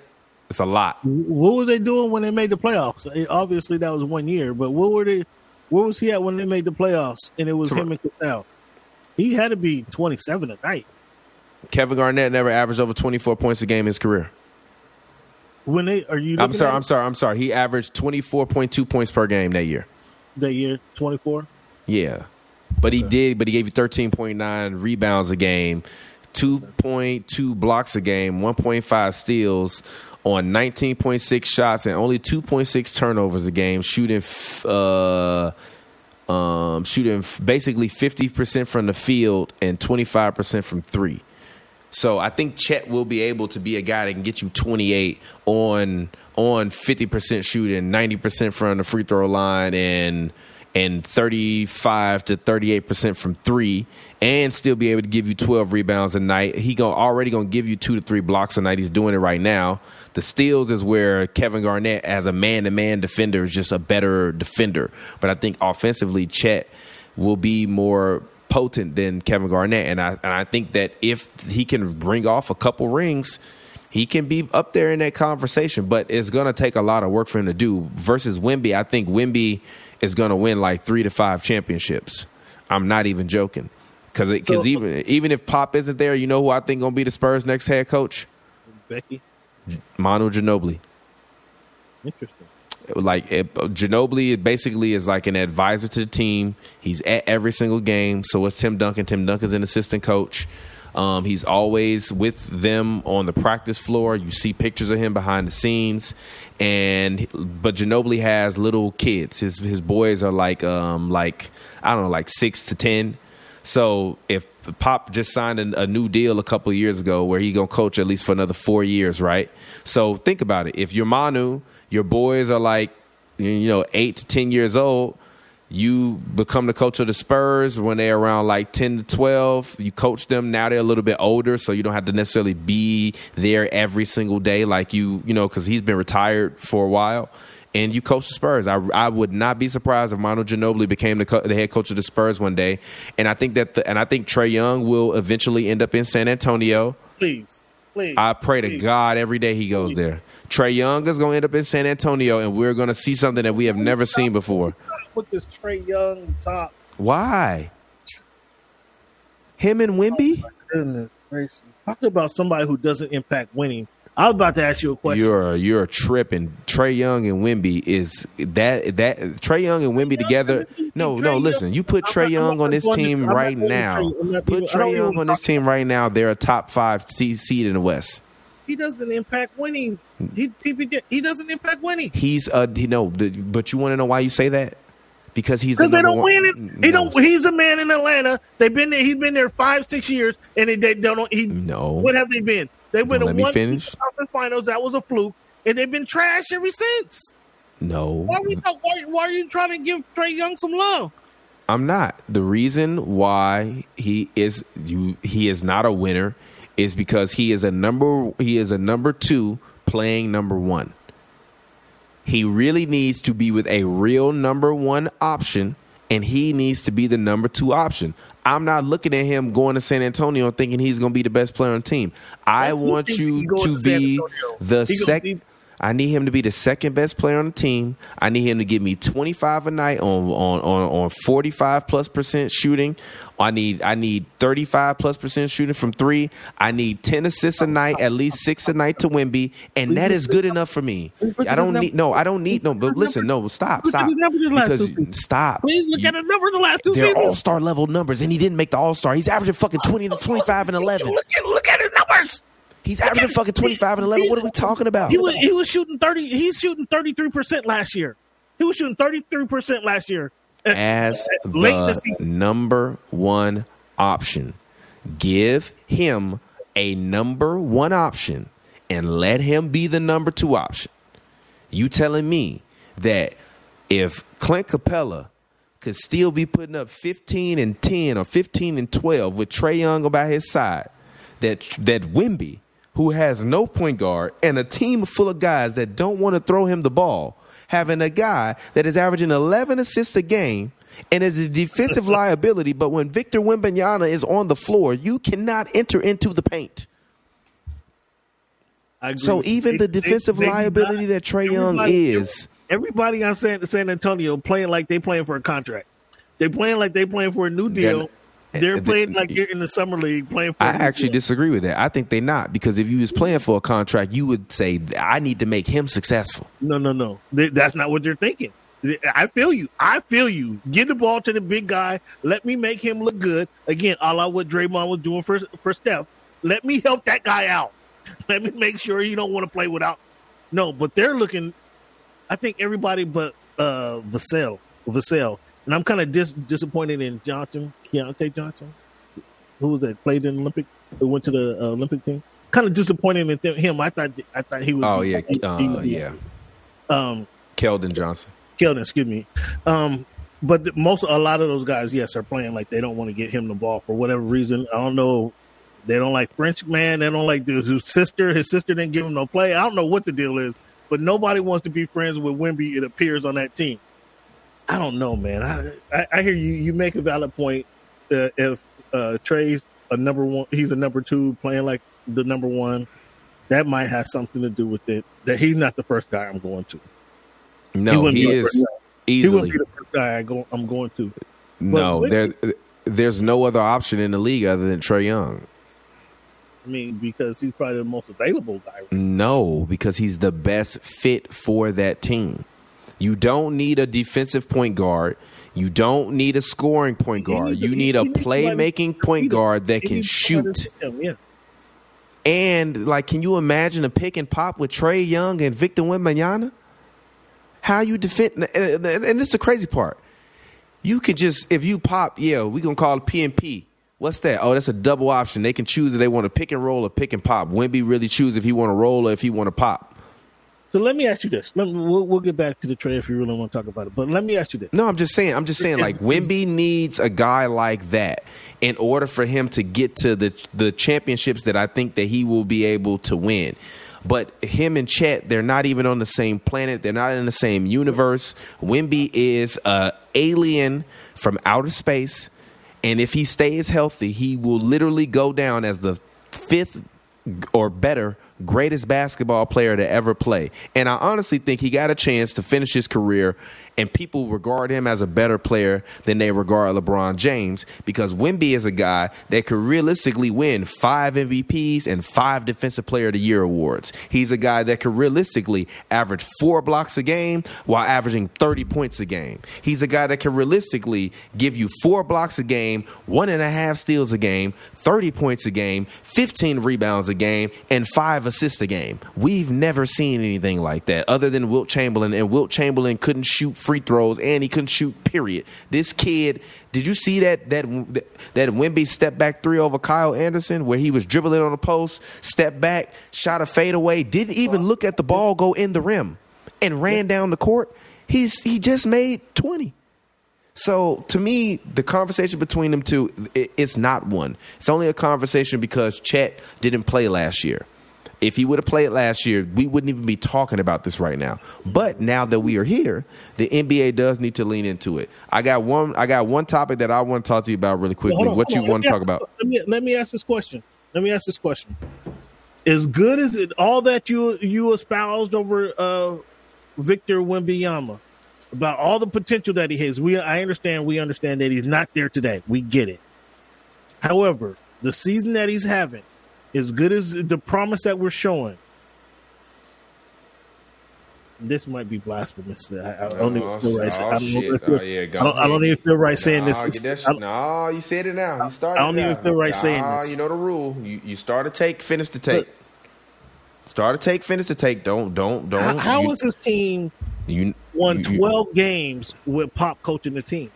it's a lot. What was they doing when they made the playoffs? It- obviously, that was one year, but what were they? Where was he at when they made the playoffs? And it was him and Cassell. He had to be twenty seven a night. Kevin Garnett never averaged over 24 points a game in his career. When they are you? I'm sorry, I'm sorry, I'm sorry. He averaged 24.2 points per game that year. That year, twenty four. Yeah. But he did, but he gave you 13.9 rebounds a game, 2.2 blocks a game, 1.5 steals on 19.6 shots and only 2.6 turnovers a game, shooting uh um shooting basically 50% from the field and 25% from 3. So I think Chet will be able to be a guy that can get you 28 on on 50% shooting, 90% from the free throw line and and 35 to 38% from 3 and still be able to give you 12 rebounds a night. He go already going to give you 2 to 3 blocks a night. He's doing it right now. The steals is where Kevin Garnett as a man-to-man defender is just a better defender. But I think offensively Chet will be more potent than Kevin Garnett, and I and I think that if he can bring off a couple rings, he can be up there in that conversation. But it's going to take a lot of work for him to do. Versus Wemby, I think Wemby is going to win like three to five championships. I'm not even joking, because because So- even even if Pop isn't there, you know who I think going to be the Spurs' next head coach? Becky, Manu Ginobili. interesting. Like it, Ginobili basically is like an advisor to the team. He's at every single game. So it's Tim Duncan. Tim Duncan's an assistant coach. Um, he's always with them on the practice floor. You see pictures of him behind the scenes, and but Ginobili has little kids. His his boys are like um like I don't know like six to ten. So if Pop just signed a, a new deal a couple years ago where he gonna coach at least for another four years, right? So think about it. If you're Manu, your boys are like you know eight to ten years old. You become the coach of the Spurs when they're around like ten to twelve. You coach them now; they're a little bit older, so you don't have to necessarily be there every single day like you you know because he's been retired for a while and you coach the Spurs. I, I would not be surprised if Manu Ginobili became the, co- the head coach of the Spurs one day. And I think that the, and I think Trae Young will eventually end up in San Antonio. Please, please. I pray to. God every day he goes there. Trae Young is going to end up in San Antonio, and we're going to see something that we have never seen before. Put this Trae Young top. Why? Him and Wemby? Oh goodness gracious. Talk about somebody who doesn't impact winning. I was about to ask you a question. You're you're tripping. Trae Young and Wemby is that that Trae Young and Wemby together. No, no. Listen, you put Trae Young on this team right now. Put Trae Young on this team right now. They're a top five seed in the West. he doesn't impact winning. He, he, he doesn't impact winning He's a he no, but you want to know why you say that? Because he's the because they don't win it. Mm, he No. don't. He's a man in Atlanta. They've been there. He's been there five, six years, and they, they don't. He No. What have they been? They went to one finish. conference finals. That was a fluke, and they've been trash ever since. No, Why are we? Why, why are you trying to give Trae Young some love? I'm not. The reason why he is you he is not a winner is because he is a number he is a number 2 playing number 1. He really needs to be with a real number 1 option and he needs to be the number 2 option. I'm not looking at him going to San Antonio thinking he's going to be the best player on the team. I want you to to be Antonio. the second I need him to be the second best player on the team. I need him to give me 25 a night on on on, on 45 plus percent shooting. I need I need 35 plus percent shooting from 3. I need 10 assists a night, at least 6 a night to Wemby, and that is good enough for me. I don't need no, I don't need no, but listen, no, stop, stop. his numbers the last two Because stop. Please look at the number the last two they're seasons. all-star level numbers and he didn't make the all-star. He's averaging fucking 20 to 25 and 11. Look at look at his numbers. He's averaging fucking 25 and 11. What are we talking about? He was, he was shooting 30. He's shooting 33% last year. He was shooting 33% last year. As late in the the season. number one option. Give him a number one option and let him be the number two option. You telling me that if Clint Capela could still be putting up 15 and 10 or 15 and 12 with Trae Young by his side, that that Wemby, who has no point guard and a team full of guys that don't want to throw him the ball, having a guy that is averaging 11 assists a game and is a defensive liability, but when Victor Wembanyama is on the floor, you cannot enter into the paint. So even They- the defensive they- they liability not- that Trae Young is, Everybody on San, San Antonio playing like they playing for a contract. They playing like they playing for a new deal. They're playing like you're in the summer league playing for. I actually deal. disagree with that. I think they're not because if you was playing for a contract, you would say, "I need to make him successful." No, no, no. That's not what they're thinking. I feel you. I feel you. Get the ball to the big guy. Let me make him look good. Again, a la what Draymond was doing for for Steph. Let me help that guy out. Let me make sure he don't want to play without. No, but they're looking. I think everybody but uh Vassell, Vassell, and I'm kind of dis- disappointed in Johnson, Keontae Johnson, who was that played in the Olympic, who went to the uh, Olympic team. Kind of disappointed in th- him. I thought I thought he was. Oh yeah, he- he uh, be- yeah. Um, Keldon Johnson. Keldon, excuse me. Um, but most, a lot of those guys, yes, are playing like they don't want to get him the ball for whatever reason. I don't know. They don't like French man. They don't like his sister. His sister didn't give him no play. I don't know what the deal is, but nobody wants to be friends with Wemby. It appears on that team. I don't know, man. I I, I hear you. You make a valid point. Uh, if uh, Trae's a number one, he's a number two, playing like the number one. That might have something to do with it. That he's not the first guy I'm going to. No, wouldn't he, is guy. He wouldn't be the first guy I go, I'm going to. no, But there, there's no other option in the league other than Trae Young. I mean, because he's probably the most available guy. No, because he's the best fit for that team. You don't need a defensive point guard. You don't need a scoring point guard. You need a playmaking point guard that can shoot. And like, can you imagine a pick and pop with Trae Young and Victor Wembanyama? How you defend? And, and, and this is the crazy part. You could just if you pop, yeah, we gonna call it PNP. What's that? Oh, that's a double option. They can choose if they want to pick and roll or pick and pop. Wemby really choose if he want to roll or if he want to pop. So let me ask you this. Me, we'll, we'll get back to the trade if you really want to talk about it. But let me ask you this. No, I'm just saying. I'm just saying. Like Wemby needs a guy like that in order for him to get to the the championships that I think that he will be able to win. But him and Chet, they're not even on the same planet. They're not in the same universe. Wemby is a alien from outer space, and if he stays healthy, he will literally go down as the fifth or better greatest basketball player to ever play. And I honestly think he got a chance to finish his career and people regard him as a better player than they regard LeBron James because Wemby is a guy that could realistically win five MVPs and five Defensive Player of the Year awards. He's a guy that could realistically average four blocks a game while averaging 30 points a game. He's a guy that can realistically give you four blocks a game, one and a half steals a game, 30 points a game, 15 rebounds a game, and five assists a game. We've never seen anything like that other than Wilt Chamberlain, and Wilt Chamberlain couldn't shoot free throws and he couldn't shoot, period. This kid, did you see that that that Wemby step back three over Kyle Anderson where he was dribbling on the post, step back, shot a fadeaway, didn't even look at the ball go in the rim and ran down the court? He's he just made 20. So to me, the conversation between them two, it, it's not one. It's only a conversation because Chet didn't play last year. If he would have played last year, we wouldn't even be talking about this right now. But now that we are here, the NBA does need to lean into it. I got one. I got one topic that I want to talk to you about really quickly. On, what you want to talk ask- about? Let me let me ask this question. Let me ask this question. As good as it all that you you espoused over uh, Victor Wembanyama about all the potential that he has. We I understand. We understand that he's not there today. We get it. However, the season that he's having, as good as the promise that we're showing. This might be blasphemous. I, I don't oh, even feel right. Oh, saying- I don't, know if I I don't, I don't even feel right saying this. I- No, you said it now. You started. I don't even feel right saying this. You know the rule. You you start a take, finish the take. Start a take, finish the take. Don't, don't, don't. How, was his team you won you- you- 12 games with Pop coaching the team?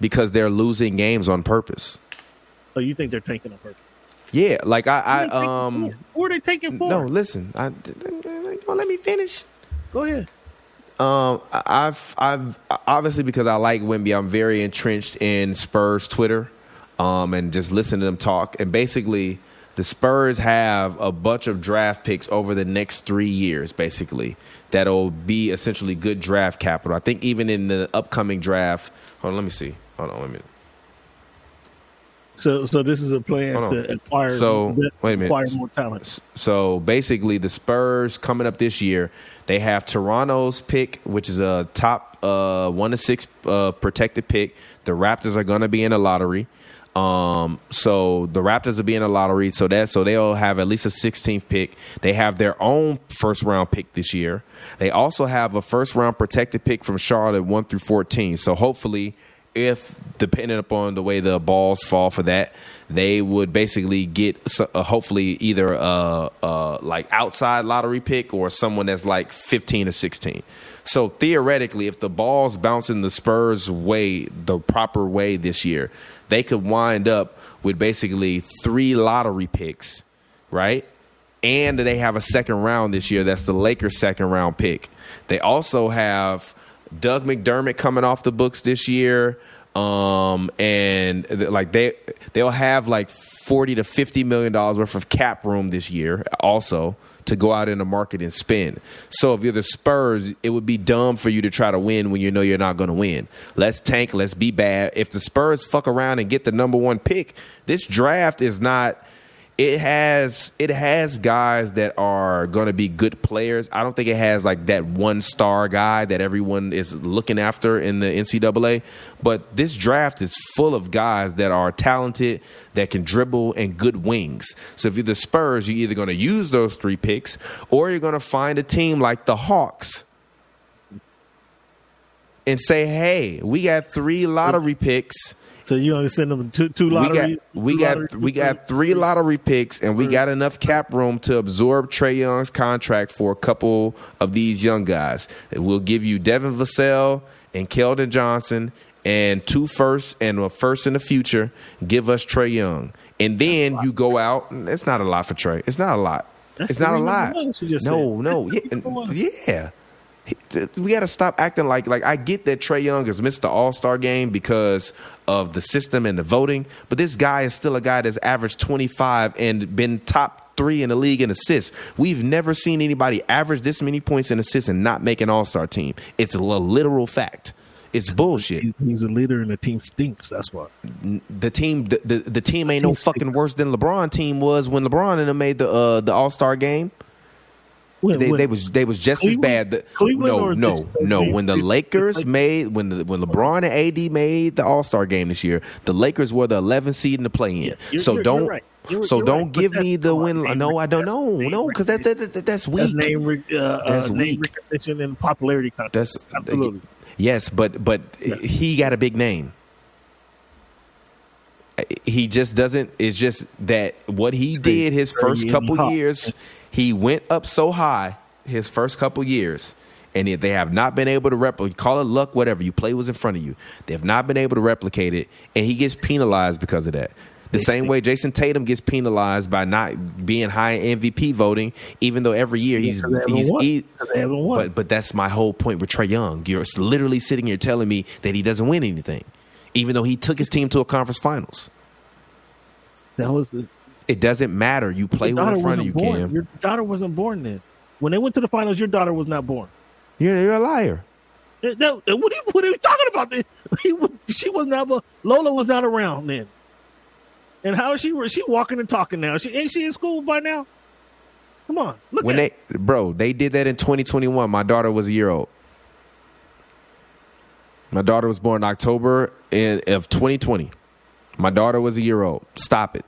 because they're losing games on purpose. Oh, you think they're tanking on purpose? Yeah, like I, Who are they I um? Who are they taking for? no, listen, I don't let me finish. Go ahead. Um, I've, I've obviously because I like Wemby, I'm very entrenched in Spurs Twitter, um, and just listen to them talk. And basically, the Spurs have a bunch of draft picks over the next three years, basically that'll be essentially good draft capital. I think even in the upcoming draft. Hold on, let me see. Hold on, let minute. So, so this is a plan to acquire. So, wait a minute. Acquire more talent. So basically, the Spurs coming up this year, they have Toronto's pick, which is a top uh, one to six uh, protected pick. The Raptors are going to be in the lottery. Um, so the Raptors will be in the lottery. So that so they'll have at least a 16th pick. They have their own first round pick this year. They also have a first round protected pick from Charlotte one through 14. So hopefully if depending upon the way the balls fall for that, they would basically get uh, hopefully either a like outside lottery pick or someone that's like 15 or 16. So theoretically, if the balls bounce in the Spurs way, the proper way this year, they could wind up with basically three lottery picks, right? and they have a second round this year. That's the Lakers' second round pick. They also have Doug McDermott coming off the books this year, um, and like they they'll have like forty to fifty million dollars worth of cap room this year, also to go out in the market and spend. So if you're the Spurs, it would be dumb for you to try to win when you know you're not going to win. Let's tank. Let's be bad. If the Spurs fuck around and get the number one pick, this draft is not it has it has guys that are going to be good players. I don't think it has like that one star guy that everyone is looking after in the NCAA. But this draft is full of guys that are talented, that can dribble, and good wings. So if you're the Spurs, you're either going to use those three picks, or you're going to find a team like the Hawks and say, "Hey, we got three lottery picks." So you only send them two two lotteries. We got we got we got three lottery picks, and we got enough cap room to absorb Trae Young's contract for a couple of these young guys. We'll give you Devin Vassell and Keldon Johnson and two firsts and a first in the future. Give us Trae Young, and then you go out. It's not a lot for Trae. It's not a lot. That's it's not a lot. number ones you just No, no, yeah, Three number ones. yeah we got to stop acting like like I get that Trae Young has missed the All Star game because of the system and the voting, but this guy is still a guy that's averaged twenty five and been top three in the league in assists. We've never seen anybody average this many points in assists and not make an All Star team. It's a literal fact. It's bullshit. He's, a leader, and the team stinks. That's why. The team, the, the, the team ain't no fucking worse than LeBron team was when LeBron and them made the uh, the All Star game. When- they, when- they was they was just as bad. The- Cleveland no, no, this- no. When the Lakers like- made when the when LeBron and AD made the All Star game this year, the Lakers were the 11th seed in the play in. you're- so don't right. You're- so you're don't right, give me the win. name No, I don't know. No, because that, that, that, that's That's weak. name, uh, uh, That's name weak. recognition and popularity contest. That's absolutely. Yes, but but he got a big name. He just doesn't. It's just that what he did his first couple years, he went up so high his first couple years, and they have not been able to replicate. Call it luck, whatever. You play was in front of you. They have not been able to replicate it, and he gets penalized because of that. The same way Jayson Tatum gets penalized by not being high in MVP voting, even though every year he's Because they haven't he's won. he- Because they haven't won. but but that's my whole point with Trae Young. You're literally sitting here telling me that he doesn't win anything, even though he took his team to a conference finals. that was the It doesn't matter. You play your with daughter in front of you, born. Cam. Your daughter wasn't born then. When they went to the finals, your daughter was not born. You're, you're a liar. No, eh, what, are you, what are you talking about? Then He she was not. Lola was not around then. And how is she? She walking and talking now. She ain't she in school by now? Come on, look When at they, bro, they did that in 2021. My daughter was a year old. My daughter was born in October in, of 2020. My daughter was a year old. Stop it.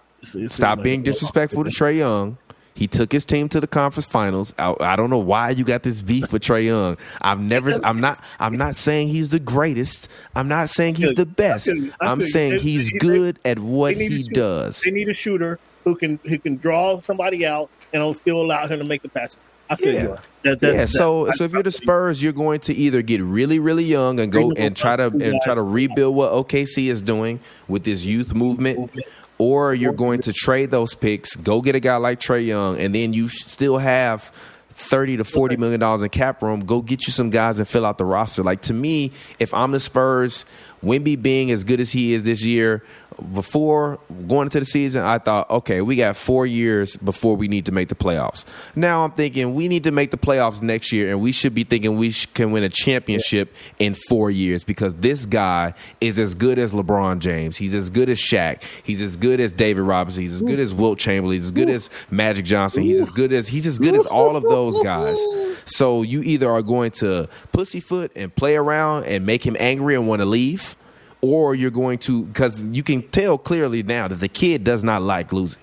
Stop being disrespectful to Trae Young. He took his team to the conference finals. I, I don't know why you got this beef with Trae Young. I've never. I'm not. I'm not saying he's the greatest. I'm not saying he's the best. I feel you. I I'm saying he's good at what they need a he does. They need a shooter. who can who can draw somebody out and still allow him to make the passes. I feel Yeah. you. That, that's, yeah, so so if you're the Spurs, you're going to either get really really young and go and try to and try to rebuild what OKC is doing with this youth movement, or you're going to trade those picks, go get a guy like Trae Young, and then you still have thirty to forty million dollars in cap room. Go get you some guys and fill out the roster. Like to me, if I'm the Spurs, Wemby being as good as he is this year, before going into the season, I thought, okay, we got four years before we need to make the playoffs. Now I'm thinking we need to make the playoffs next year, and we should be thinking we can win a championship in four years because this guy is as good as LeBron James. He's as good as Shaq. He's as good as David Robinson. He's as good as Wilt Chamberlain. He's as good as Magic Johnson. He's as good as he's as good as all of those guys. So you either are going to pussyfoot and play around and make him angry and want to leave or you're going to because you can tell clearly now that the kid does not like losing.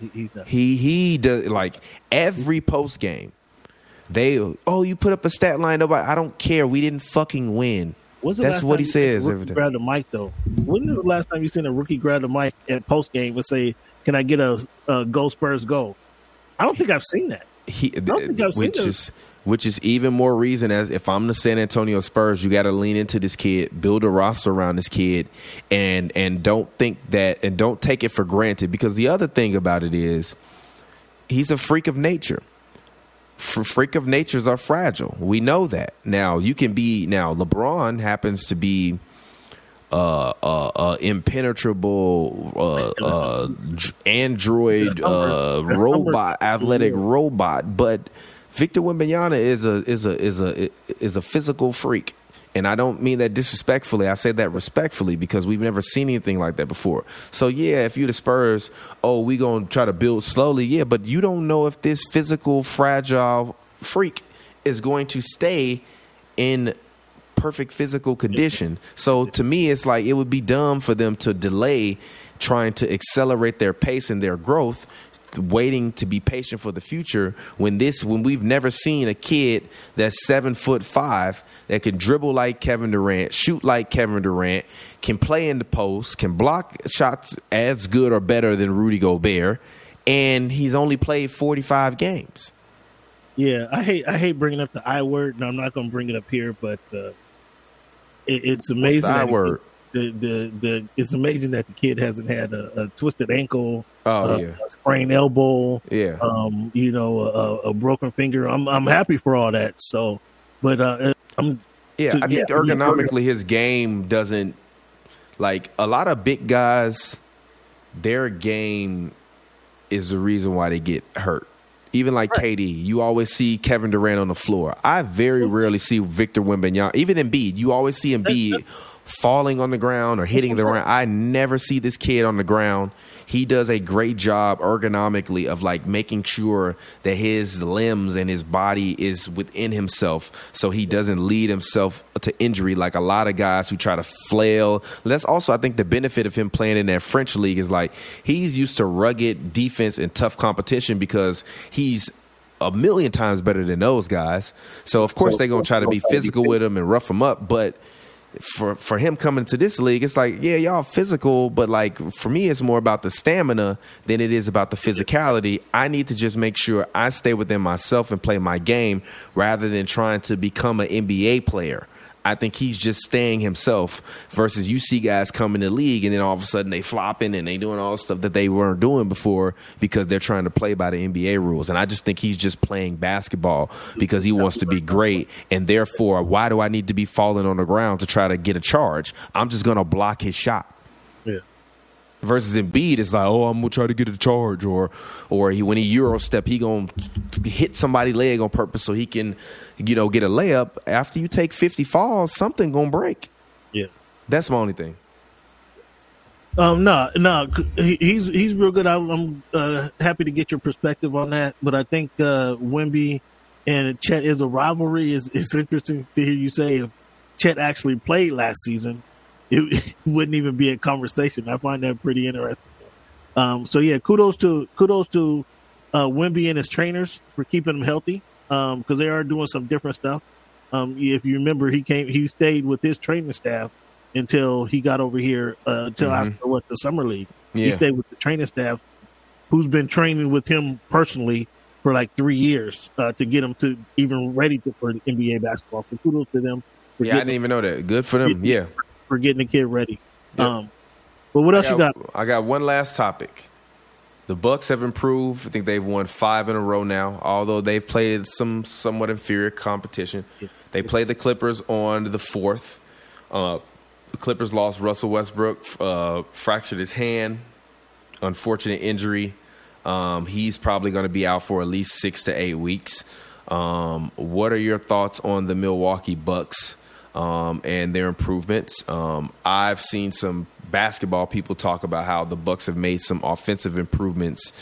He. He he does like every post game. They oh you put up a stat line nobody I don't care we didn't fucking win. When's the That's last what time he you seen a says every time. Grab the mic though. When was the last time you seen a rookie grab the mic at post game and say, "Can I get a, a go Spurs go"? I don't think I've seen that. He don't think I've seen which those. Which is even more reason as if I'm the San Antonio Spurs, you got to lean into this kid, build a roster around this kid, and and don't think that and don't take it for granted because the other thing about it is he's a freak of nature. Freak of natures are fragile. We know that. Now you can be now LeBron happens to be uh, uh, uh, impenetrable uh, uh, android uh, robot, athletic robot, but Victor Wembanyama is a is a is a is a physical freak. And I don't mean that disrespectfully. I say that respectfully because we've never seen anything like that before. So yeah, if you're the Spurs, oh, we gonna try to build slowly, yeah, but you don't know if this physical fragile freak is going to stay in perfect physical condition. So to me, it's like it would be dumb for them to delay trying to accelerate their pace and their growth, waiting to be patient for the future. When this, when we've never seen a kid that's seven foot five that can dribble like Kevin Durant, shoot like Kevin Durant, can play in the post, can block shots as good or better than Rudy Gobert, and he's only played forty five games. Yeah, I hate I hate bringing up the I word, and I'm not going to bring it up here, but uh, it, it's amazing. I word? The, the the it's amazing that the kid hasn't had a, a twisted ankle, Oh, uh, yeah. a sprained elbow, Yeah. um, you know, a, a broken finger. I'm I'm happy for all that. So, but uh, I'm Yeah, to- I think yeah, ergonomically his game doesn't like a lot of big guys. Their game is the reason why they get hurt. Even like KD, you always see Kevin Durant on the floor. I very rarely see Victor Wembanyama. Even Embiid, you always see Embiid falling on the ground or hitting the ground. I never see this kid on the ground. He does a great job ergonomically of like making sure that his limbs and his body is within himself so he doesn't lead himself to injury like a lot of guys who try to flail. That's also I think the benefit of him playing in that French league is like he's used to rugged defense and tough competition because he's a million times better than those guys. So of course they're gonna try to be physical with him and rough him up, but for for him coming to this league, it's like, yeah, y'all physical, but like for me, it's more about the stamina than it is about the physicality. I need to just make sure I stay within myself and play my game rather than trying to become an NBA player. I think he's just staying himself versus you see guys come in the league and then all of a sudden they flopping and they doing all the stuff that they weren't doing before because they're trying to play by the NBA rules. And I just think he's just playing basketball because he wants to be great. And therefore, why do I need to be falling on the ground to try to get a charge? I'm just going to block his shot yeah. Versus Embiid, it's like, oh, I'm gonna try to get a charge, or or he when he euro step, he gonna hit somebody leg on purpose so he can, you know, get a layup. After you take 50 falls, something gonna break. Yeah. That's my only thing. Um, no, no, he, he's he's real good. I, I'm uh, happy to get your perspective on that. But I think uh, Wemby and Chet is a rivalry. is It's interesting to hear you say if Chet actually played last season, it, wouldn't even be a conversation. I find that pretty interesting. Um, so yeah, kudos to kudos to uh, Wemby and his trainers for keeping him healthy because they are doing some different stuff. Um, if you remember, he came, he stayed with his training staff until he got over here uh, until Mhm. after what the summer league. He stayed with the training staff who's been training with him personally for like three years uh, to get him to even ready to, for the NBA basketball. So kudos to them. Yeah, I didn't even know that. Good for them. Yeah. For getting the kid ready. Um, but what else I you got? I got one last topic. The Bucks have improved. I think they've won five in a row now. Although they've played some somewhat inferior competition, they played the Clippers on the fourth. Uh, the Clippers lost Russell Westbrook, uh, fractured his hand, unfortunate injury. Um, he's probably going to be out for at least six to eight weeks. Um, what are your thoughts on the Milwaukee Bucks um, and their improvements? Um, I've seen some basketball people talk about how the Bucks have made some offensive improvements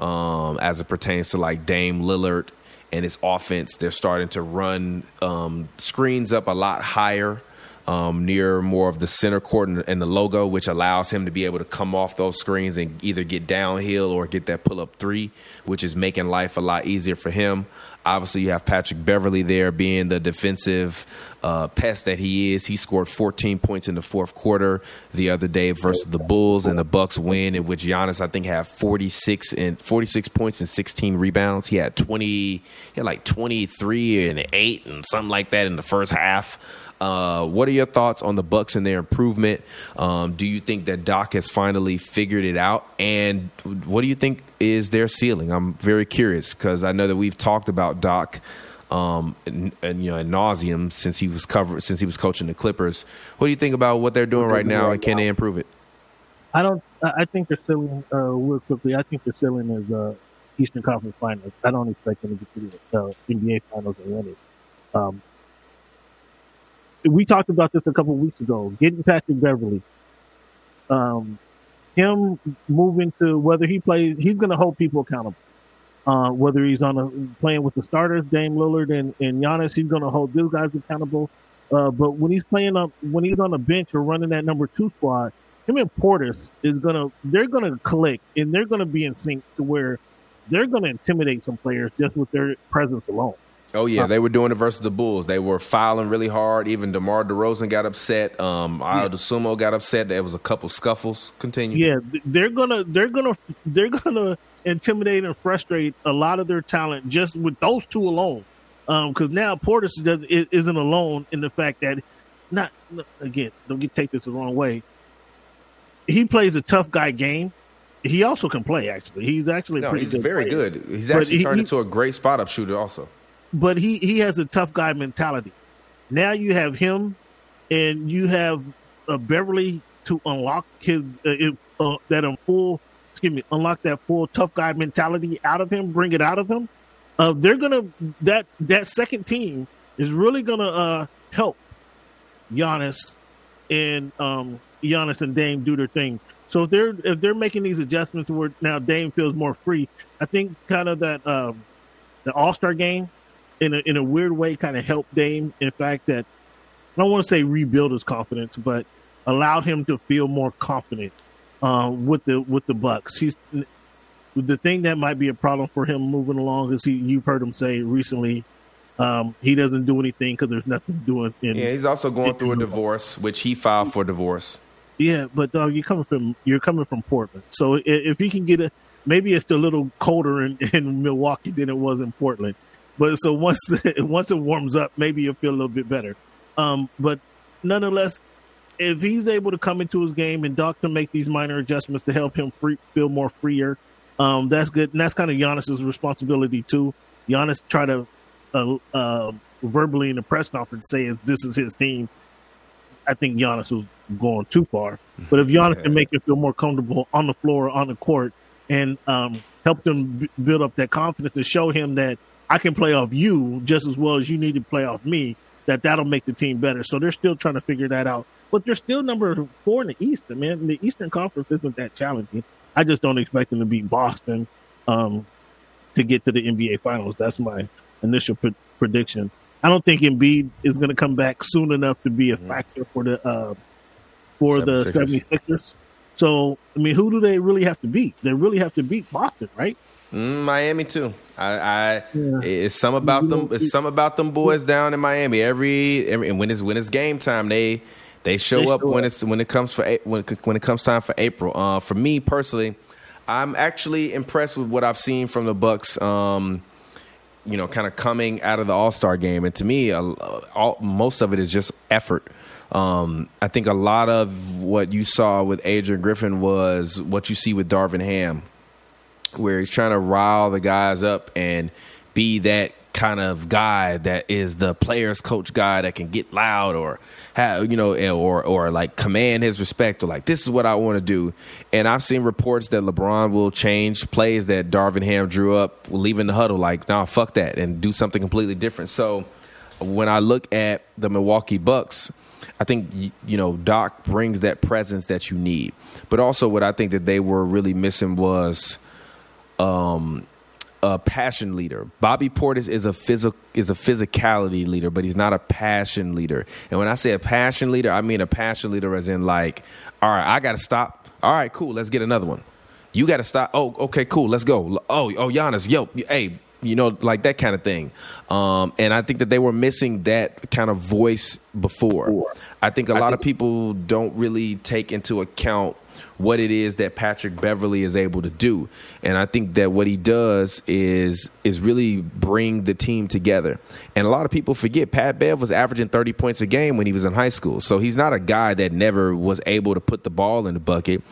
um, as it pertains to like Dame Lillard and his offense. They're starting to run um, screens up a lot higher um, near more of the center court and, and the logo, which allows him to be able to come off those screens and either get downhill or get that pull up three, which is making life a lot easier for him. Obviously, you have Patrick Beverley there being the defensive uh, pest that he is. He scored 14 points in the fourth quarter the other day versus the Bulls, and the Bucks win, in which Giannis I think had 46 and 46 points and 16 rebounds. He had 20, he had like 23 and eight and something like that in the first half. Uh, what are your thoughts on the Bucks and their improvement? Um, do you think that Doc has finally figured it out? And what do you think is their ceiling? I'm very curious because I know that we've talked about Doc um, and, and you know, ad nauseum since he was covered since he was coaching the Clippers. What do you think about what they're doing right now, and can they improve it? I don't. I think the ceiling, uh, real quickly. I think their ceiling is uh, Eastern Conference Finals. I don't expect them to get to the uh, NBA Finals and win it. Um, we talked about this a couple weeks ago. Getting Patrick Beverley, um, him moving to whether he plays, he's going to hold people accountable. Uh, whether he's on a playing with the starters, Dame Lillard and, and Giannis, he's going to hold those guys accountable. Uh, but when he's playing up, when he's on the bench or running that number two squad, him and Portis is gonna, they're gonna click and they're gonna be in sync to where they're gonna intimidate some players just with their presence alone. Oh yeah, they were doing it versus the Bulls. They were filing really hard. Even DeMar DeRozan got upset. Um, yeah. Sumo got upset. There was a couple scuffles. Continue. Yeah, they're gonna they're gonna they're gonna intimidate and frustrate a lot of their talent just with those two alone. Because um, now Portis does, isn't alone in the fact that not again don't get take this the wrong way. He plays a tough guy game. He also can play. Actually, he's actually no, pretty he's good very player. good. He's actually he, turned he, into a great spot up shooter. Also, but he he has a tough guy mentality. Now you have him, and you have uh, Beverley to unlock his uh, uh, that um, full excuse me unlock that full tough guy mentality out of him, bring it out of him. Uh, they're gonna that that second team is really gonna uh, help Giannis and um, Giannis and Dame do their thing. So if they're if they're making these adjustments where now Dame feels more free, I think kind of that um, the All Star game in a in a weird way kind of helped Dame. In fact, that I don't want to say rebuild his confidence, but allowed him to feel more confident uh, with the with the Bucks. He's the thing that might be a problem for him moving along is he you've heard him say recently um, he doesn't do anything because there's nothing doing. In, yeah, he's also going through a divorce, which he filed for divorce. Yeah, but dog, you're coming from you're coming from Portland, so if, if he can get a maybe it's a little colder in, in Milwaukee than it was in Portland. But so once once it warms up, maybe you'll feel a little bit better. Um, but nonetheless, if he's able to come into his game and Doc can make these minor adjustments to help him free, feel more freer, um, that's good. And that's kind of Giannis's responsibility too. Giannis try to uh, uh, verbally in the press conference say this is his team. I think Giannis was going too far. But if Giannis yeah. can make him feel more comfortable on the floor, on the court, and um, help them b- build up that confidence to show him that I can play off you just as well as you need to play off me, that that'll make the team better. So they're still trying to figure that out. But they're still number four in the East. Man, the Eastern Conference isn't that challenging. I just don't expect them to beat Boston um, to get to the NBA Finals. That's my initial pre- prediction. I don't think Embiid is going to come back soon enough to be a factor for the uh, for 76ers. the 76ers. So, I mean, who do they really have to beat? They really have to beat Boston, right? Mm, Miami too. I, I yeah. it's some about them. It's some about them boys down in Miami. Every, every and when it's when it's game time, they they show, they up, show when it's when it comes for when when it comes time for April. Uh, for me personally, I'm actually impressed with what I've seen from the Bucks. Um, you know, kind of coming out of the All Star game, and to me, uh, all, most of it is just effort. Um, I think a lot of what you saw with Adrian Griffin was what you see with Darvin Ham, where he's trying to rile the guys up and be that kind of guy that is the players coach guy that can get loud or have you know or or like command his respect or like this is what I want to do. And I've seen reports that LeBron will change plays that Darvin Ham drew up leaving the huddle like nah fuck that and do something completely different. So when I look at the Milwaukee Bucks, I think you know Doc brings that presence that you need. But also what I think that they were really missing was um a passion leader. Bobby Portis is a physical is a physicality leader, but he's not a passion leader. And when I say a passion leader, I mean a passion leader as in like, all right, I got to stop. All right, cool, let's get another one. You got to stop. Oh, okay, cool, let's go. Oh, oh, Giannis, yo, hey, you know, like that kind of thing. Um, and I think that they were missing that kind of voice before. I think a lot of people don't really take into account what it is that Patrick Beverley is able to do. And I think that what he does is is really bring the team together. And a lot of people forget Pat Bev was averaging 30 points a game when he was in high school. So he's not a guy that never was able to put the ball in the bucket.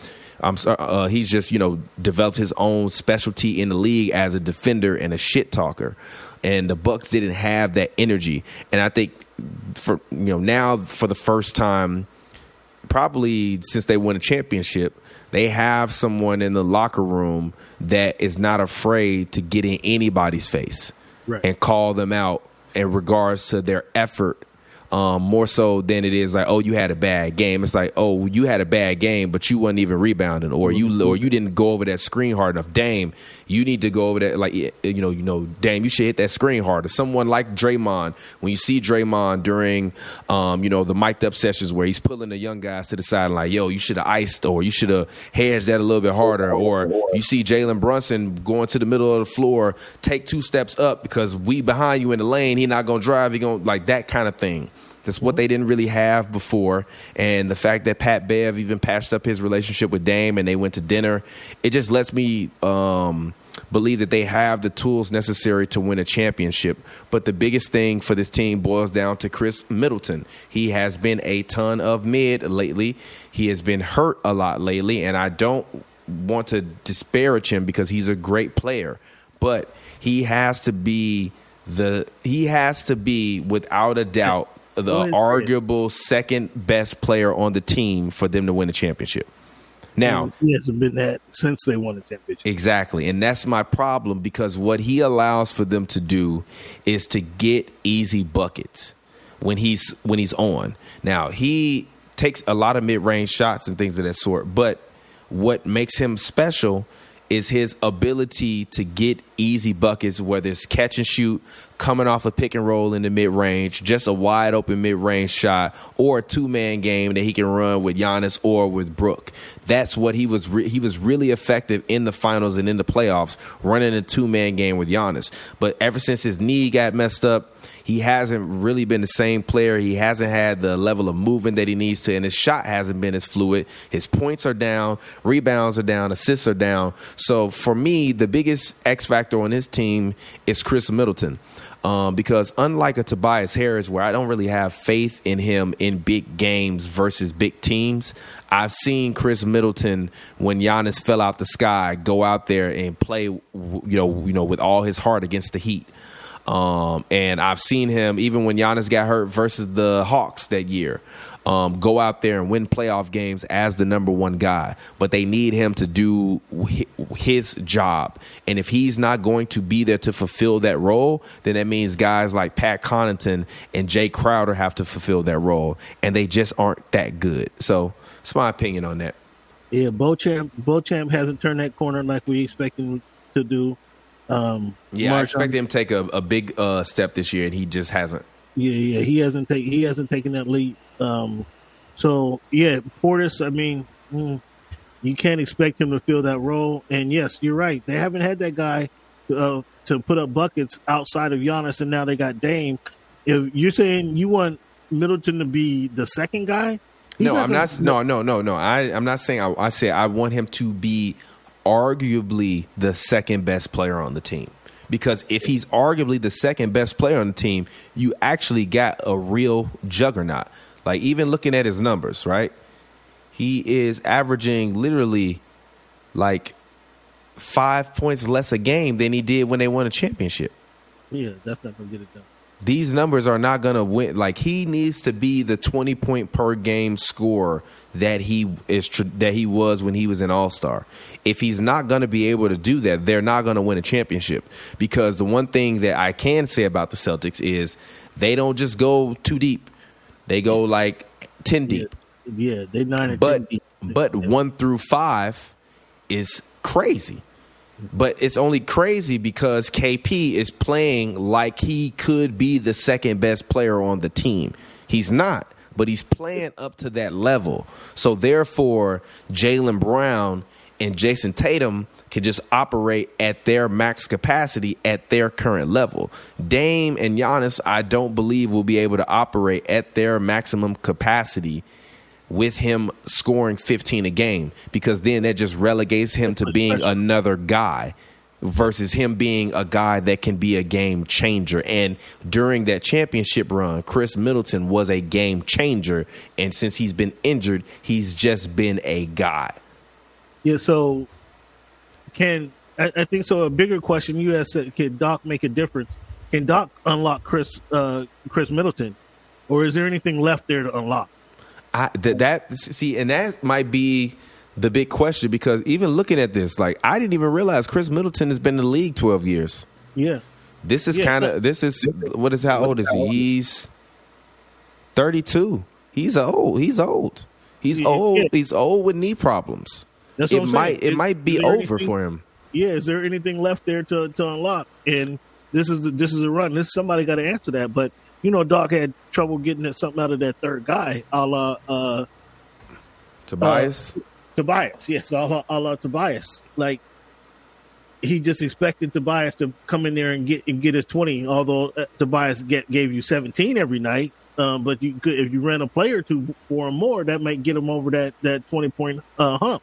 I'm sorry, uh, he's just you know developed his own specialty in the league as a defender and a shit talker, and the Bucks didn't have that energy. And I think for you know now for the first time probably since they won a championship, they have someone in the locker room that is not afraid to get in anybody's face Right. and call them out in regards to their effort. Um, more so than it is like, oh, you had a bad game. It's like, oh, you had a bad game, but you wasn't even rebounding, or you or you didn't go over that screen hard enough. Dame, you need to go over that. Like, you know, you know, Dame, you should hit that screen harder. Someone like Draymond, when you see Draymond during, um, you know, the mic'd up sessions where he's pulling the young guys to the side, and like, yo, you should have iced, or you should have hedged that a little bit harder, or you see Jalen Brunson going to the middle of the floor, take two steps up because we behind you in the lane. He not gonna drive. He gonna like that kind of thing. That's what they didn't really have before. And the fact that Pat Bev even patched up his relationship with Dame and they went to dinner, it just lets me um, believe that they have the tools necessary to win a championship. But the biggest thing for this team boils down to Khris Middleton. He has been a ton of mid lately, he has been hurt a lot lately. And I don't want to disparage him because he's a great player. But he has to be the he has to be without a doubt the Who is it? arguable second best player on the team for them to win a championship. Now, he hasn't been that since they won the championship. Exactly. And that's my problem because what he allows for them to do is to get easy buckets when he's when he's on. Now, he takes a lot of mid-range shots and things of that sort, but what makes him special is his ability to get easy buckets, whether it's catch and shoot, coming off a pick and roll in the mid range, just a wide open mid range shot, or a two man game that he can run with Giannis or with Brook. That's what he was. Re- he was really effective in the finals and in the playoffs, running a two man game with Giannis. But ever since his knee got messed up, he hasn't really been the same player. He hasn't had the level of movement that he needs to, and his shot hasn't been as fluid. His points are down, rebounds are down, assists are down. So for me, the biggest X factor on his team is Khris Middleton. Um, because unlike a Tobias Harris, where I don't really have faith in him in big games versus big teams, I've seen Khris Middleton when Giannis fell out the sky go out there and play, you know, you know, with all his heart against the Heat. Um, and I've seen him even when Giannis got hurt versus the Hawks that year. Um, go out there and win playoff games as the number one guy, but they need him to do his job. And if he's not going to be there to fulfill that role, then that means guys like Pat Connaughton and Jay Crowder have to fulfill that role, and they just aren't that good. So, it's my opinion on that. Yeah, Beauchamp Beauchamp hasn't turned that corner like we expect him to do. Um, Yeah, I Marshawn- expect him to take a, a big uh, step this year, and he just hasn't. Yeah, yeah, he hasn't taken he hasn't taken that lead. Um, so yeah, Portis. I mean, mm, you can't expect him to fill that role. And yes, you're right. They haven't had that guy uh, to put up buckets outside of Giannis, and now they got Dame. If you're saying you want Middleton to be the second guy, no, I'm gonna- not. No, no, no, no. I, I'm not saying. I, I say I want him to be arguably the second best player on the team. Because if he's arguably the second best player on the team, you actually got a real juggernaut. Like even looking at his numbers, right? He is averaging literally like five points less a game than he did when they won a championship. Yeah, that's not gonna get it done. These numbers are not going to win. Like he needs to be the twenty point per game scorer that he is tr- that he was when he was an All Star. If he's not going to be able to do that, they're not going to win a championship. Because the one thing that I can say about the Celtics is they don't just go too deep; they go like ten deep. Yeah, they nine and But 10 deep. but one through five is crazy. Mm-hmm. But it's only crazy because KP is playing like he could be the second best player on the team. He's not, but he's playing up to that level. So therefore, Jaylen Brown and Jayson Tatum can just operate at their max capacity at their current level. Dame and Giannis, I don't believe will be able to operate at their maximum capacity with him scoring 15 a game because then that just relegates him to being another guy versus him being a guy that can be a game changer. And during that championship run, Khris Middleton was a game changer. And since he's been injured, he's just been a guy. Yeah, so can I, I think so? A bigger question you asked: said, Can Doc make a difference? Can Doc unlock Khris uh, Khris Middleton, or is there anything left there to unlock? I th- that see, and that might be the big question because even looking at this, like I didn't even realize Khris Middleton has been in the league twelve years. Yeah, This is Yeah, kind of this is what is how old is he? He's thirty two. He's old. He's old. He's Yeah, old. yeah. He's old with knee problems. That's it what I'm saying. might it might be over anything- for him. Yeah, is there anything left there to, to unlock? And this is the, this is a run. This somebody got to answer that. But you know, Doc had trouble getting something out of that third guy, a la uh, Tobias. Tobias. Yes, a la, a la Tobias. Like he just expected Tobias to come in there and get and get his twenty. Although uh, Tobias get, gave you seventeen every night, um, but you could if you ran a player or two him more, that might get him over that that twenty point uh, hump.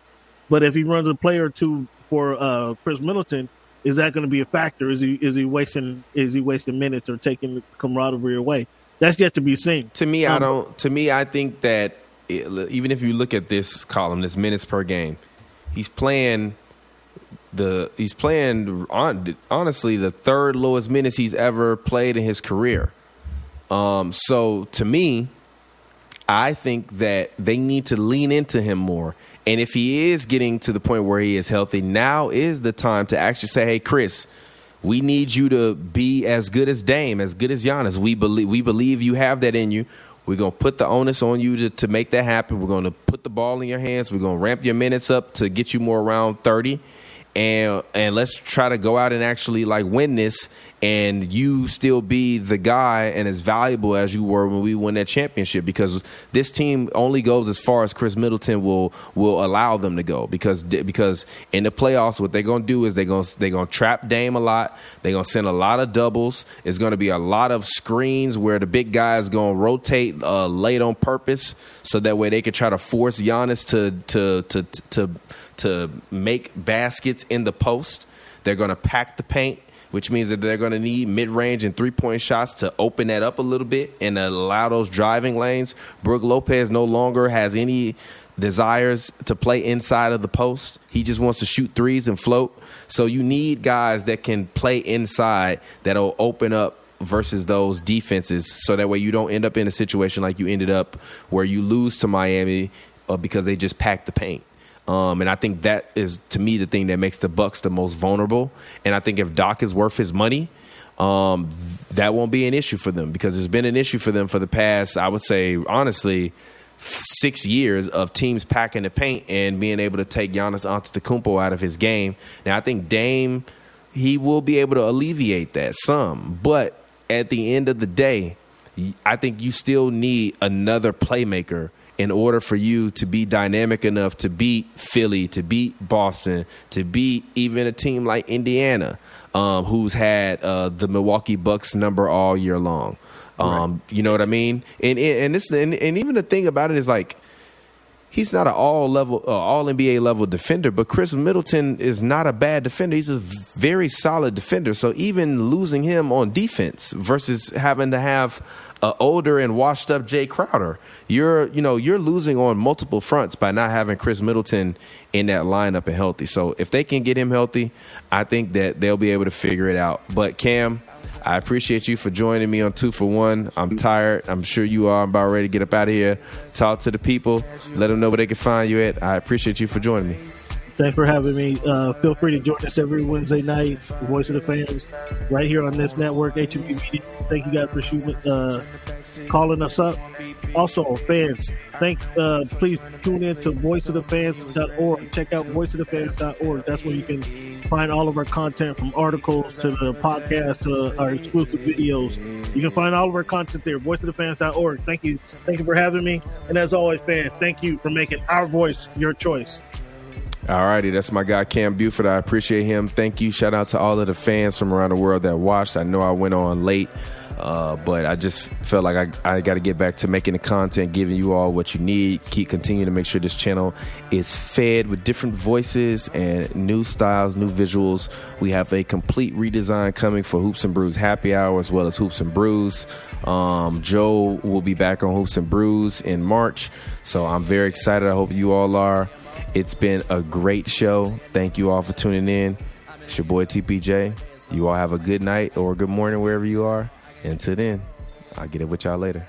But if he runs a play or two for uh, Khris Middleton, is that going to be a factor? Is he is he wasting is he wasting minutes or taking the camaraderie away? That's yet to be seen. To me, I Um, don't. To me, I think that it, even if you look at this column, this minutes per game, he's playing the he's playing on, honestly the third lowest minutes he's ever played in his career. Um, so to me, I think that they need to lean into him more. And if he is getting to the point where he is healthy, now is the time to actually say, "Hey, Khris, we need you to be as good as Dame, as good as Giannis. We believe we believe you have that in you. We're gonna put the onus on you to, to make that happen. We're gonna put the ball in your hands. We're gonna ramp your minutes up to get you more around thirty, and and let's try to go out and actually like win this. And you still be the guy and as valuable as you were when we won that championship because this team only goes as far as Khris Middleton will will allow them to go because because in the playoffs what they're gonna do is they're gonna they're gonna trap Dame a lot. They're gonna send a lot of doubles. It's gonna be a lot of screens where the big guy is gonna rotate uh, late on purpose so that way they can try to force Giannis to to to to to make baskets in the post. They're gonna pack the paint which means that they're going to need mid-range and three-point shots to open that up a little bit and allow those driving lanes. Brook Lopez no longer has any desires to play inside of the post. He just wants to shoot threes and float. So you need guys that can play inside that'll open up versus those defenses so that way you don't end up in a situation like you ended up where you lose to Miami uh, because they just packed the paint. Um, and I think that is to me the thing that makes the Bucks the most vulnerable. And I think if Doc is worth his money, um, that won't be an issue for them because it's been an issue for them for the past, I would say, honestly, six years of teams packing the paint and being able to take Giannis Antetokounmpo out of his game. Now I think Dame, he will be able to alleviate that some, but at the end of the day, I think you still need another playmaker in order for you to be dynamic enough to beat Philly, to beat Boston, to beat even a team like Indiana, um, who's had uh, the Milwaukee Bucks number all year long. Um, You know what I mean? And and this and, and even the thing about it is like he's not an all level, uh, all NBA level defender, but Khris Middleton is not a bad defender. He's a very solid defender. So even losing him on defense versus having to have a older and washed up Jay Crowder, you're you know you're losing on multiple fronts by not having Khris Middleton in that lineup and healthy. So if they can get him healthy, I think that they'll be able to figure it out. But Cam. I appreciate you for joining me on Two for One. I'm tired. I'm sure you are. I'm about ready to get up out of here. Talk to the people. Let them know where they can find you at. I appreciate you for joining me. Thanks for having me. Uh, feel free to join us every Wednesday night, Voice of the Fans, right here on this network, HNB Media. Thank you guys for shooting, uh, calling us up. Also, fans, thank uh, please tune in to voiceofthefans.org. Check out voiceofthefans.org. That's where you can find all of our content from articles to the podcast to our exclusive videos. You can find all of our content there, voiceofthefans.org. Thank you. Thank you for having me. And as always, fans, thank you for making our voice your choice. All righty, that's my guy Cam Buford. I appreciate him. Thank you. Shout out to all of the fans from around the world that watched. I know I went on late, uh, but I just felt like I, I got to get back to making the content, giving you all what you need. Keep continuing to make sure this channel is fed with different voices and new styles, new visuals. We have a complete redesign coming for Hoops and Brews Happy Hour as well as Hoops and Brews. Um, Joe will be back on Hoops and Brews in March, so I'm very excited. I hope you all are. It's been a great show. Thank you all for tuning in. It's your boy TPJ. You all have a good night or good morning wherever you are. Until then, I'll get it with y'all later.